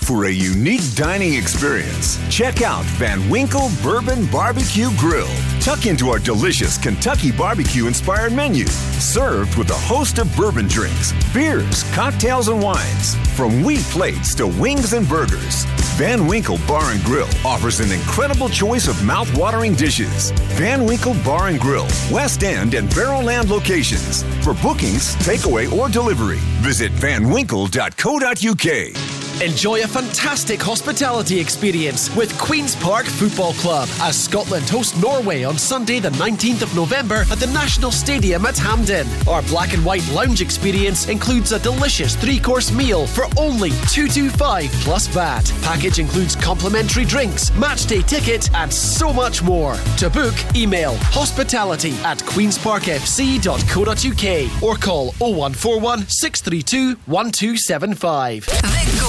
For a unique dining experience, check out Van Winkle Bourbon Barbecue Grill. Tuck into our delicious Kentucky barbecue inspired menu, served with a host of bourbon drinks, beers, cocktails, and wines. From wheat plates to wings and burgers, Van Winkle Bar and Grill offers an incredible choice of mouth-watering dishes. Van Winkle Bar and Grill, West End and Barrowland locations. For bookings, takeaway, or delivery, visit vanwinkle.co.uk. Enjoy a fantastic hospitality experience with Queen's Park Football Club as Scotland host Norway on Sunday, the 19th of November at the National Stadium at Hampden. Our black and white lounge experience includes a delicious three course meal for only 225 plus VAT. Package includes complimentary drinks, match day ticket, and so much more. To book, email hospitality at queensparkfc.co.uk or call 0141 632 1275.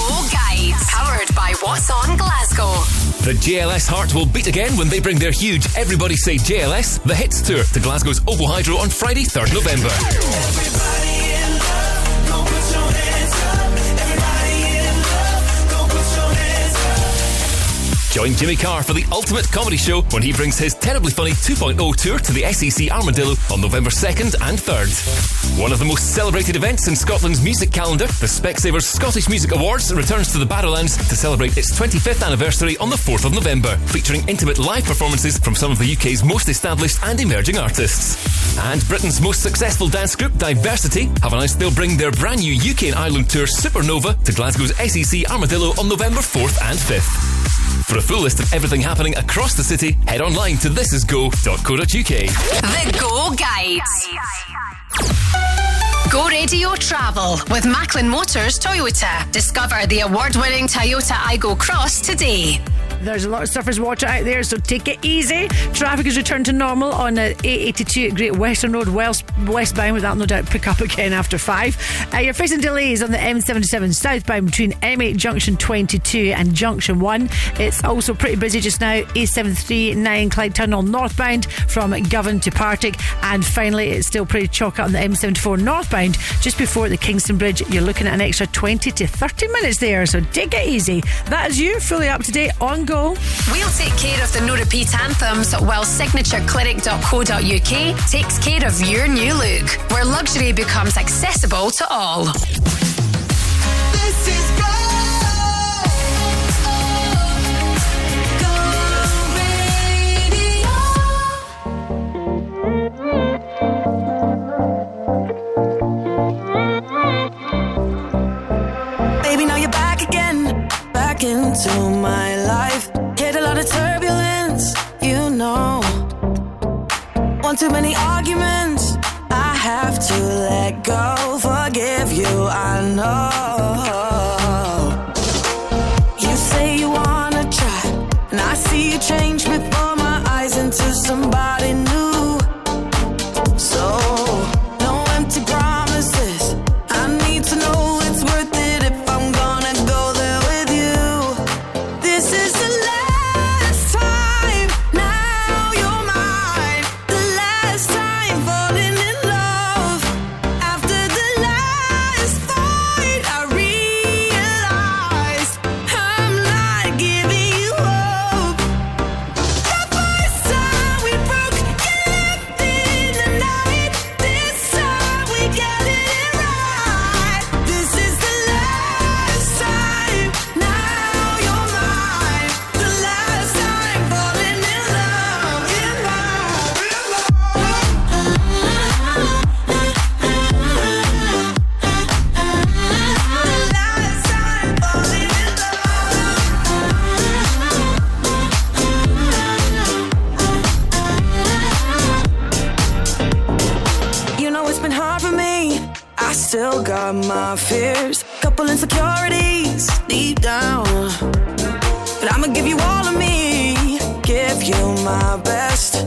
Powered by What's On Glasgow. The JLS heart will beat again when they bring their huge Everybody Say JLS, the hits tour to Glasgow's OVO Hydro on Friday, 3rd November. Join Jimmy Carr for the ultimate comedy show when he brings his terribly funny 2.0 tour to the SEC Armadillo on November 2nd and 3rd. One of the most celebrated events in Scotland's music calendar, the Specsavers Scottish Music Awards returns to the Barrowlands to celebrate its 25th anniversary on the 4th of November, featuring intimate live performances from some of the UK's most established and emerging artists. And Britain's most successful dance group, Diversity, have announced they'll bring their brand new UK and Ireland tour Supernova to Glasgow's SEC Armadillo on November 4th and 5th. For a full list of everything happening across the city, head online to thisisgo.co.uk. The Go Guides. Go Radio Travel with Macklin Motors Toyota. Discover the award winning Toyota Aygo Cross today. There's a lot of surface water out there, so take it easy. Traffic has returned to normal on uh, A82 at Great Western Road, west, westbound, with that no doubt pick up again after 5. Uh, you're facing delays on the M77 southbound between M8 Junction 22 and Junction 1. It's also pretty busy just now. A739 Clyde Tunnel northbound from Govan to Partick. And finally, it's still pretty chalk out on the M74 northbound just before the Kingston Bridge. You're looking at an extra 20 to 30 minutes there, so take it easy. That is you, fully up to date on go. We'll take care of the no repeat anthems while signatureclinic.co.uk takes care of your new look, where luxury becomes accessible to all. This is go. Into my life. Hit a lot of turbulence, you know. One too many arguments, I have to let go. Forgive you, I know. You say you wanna try, and I see you change before my eyes into somebody new. got my fears, couple insecurities deep down. But I'ma give you all of me, give you my best.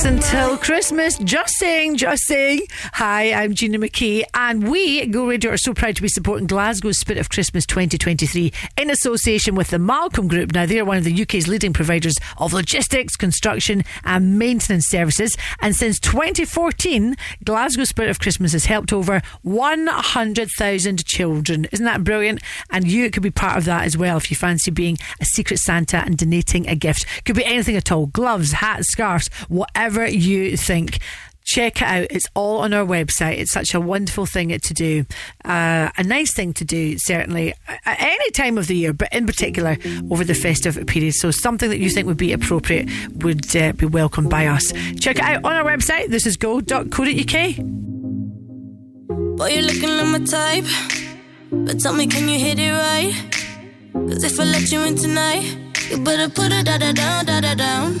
Weeks until Christmas. Just saying, just saying. Hi, I'm Gina McKie, and we, Go Radio, are so proud to be supporting Glasgow's Spirit of Christmas 2023 in association with the Malcolm Group. Now, they're one of the UK's leading providers of logistics, construction, and maintenance services. And since 2014, Glasgow Spirit of Christmas has helped over 100,000 children. Isn't that brilliant? And you could be part of that as well if you fancy being a secret Santa and donating a gift. Could be anything at all gloves, hats, scarves, whatever you think. Check it out. It's all on our website. It's such a wonderful thing to do. Uh, a nice thing to do, certainly, at any time of the year, but in particular over the festive period. So, something that you think would be appropriate would uh, be welcomed by us. Check it out on our website. This is go.co.uk. Boy, you're looking like my type. But tell me, can you hit it right? Cause if I let you in tonight, you better put it da da down, da da down.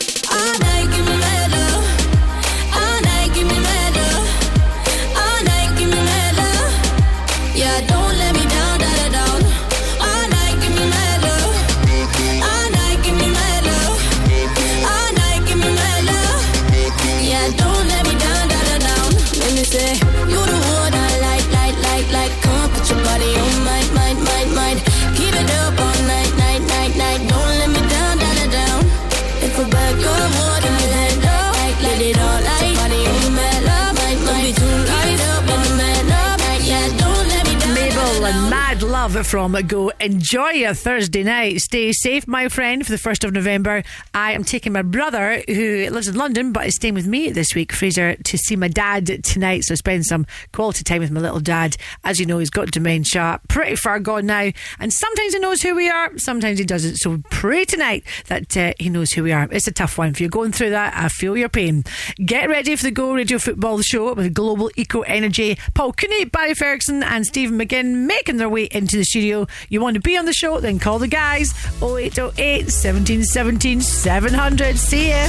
Love from Go. Enjoy your Thursday night. Stay safe, my friend, for the 1st of November. I am taking my brother, who lives in London but is staying with me this week, Fraser, to see my dad tonight. So spend some quality time with my little dad. As you know, he's got dementia, pretty far gone now. And sometimes he knows who we are, sometimes he doesn't. So pray tonight that uh, he knows who we are. It's a tough one. If you're going through that, I feel your pain. Get ready for the Go Radio Football Show with Global Eco Energy. Paul Cooney, Barry Ferguson, and Stephen McGinn making their way into the studio. You want to be on the show? Then call the guys 0808 1717 700. See ya.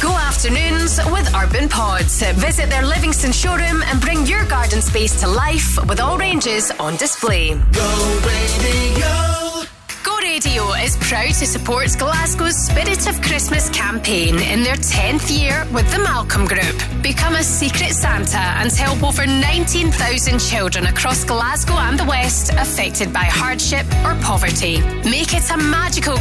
Go afternoons with Urban Pods. Visit their Livingston showroom and bring your garden space to life with all ranges on display. Go radio. Go Radio is proud to support Glasgow's Spirit of Christmas campaign in their 10th year with the Malcolm Group. Become a secret Santa and help over 19,000 children across Glasgow and the West affected by hardship or poverty. Make it a magical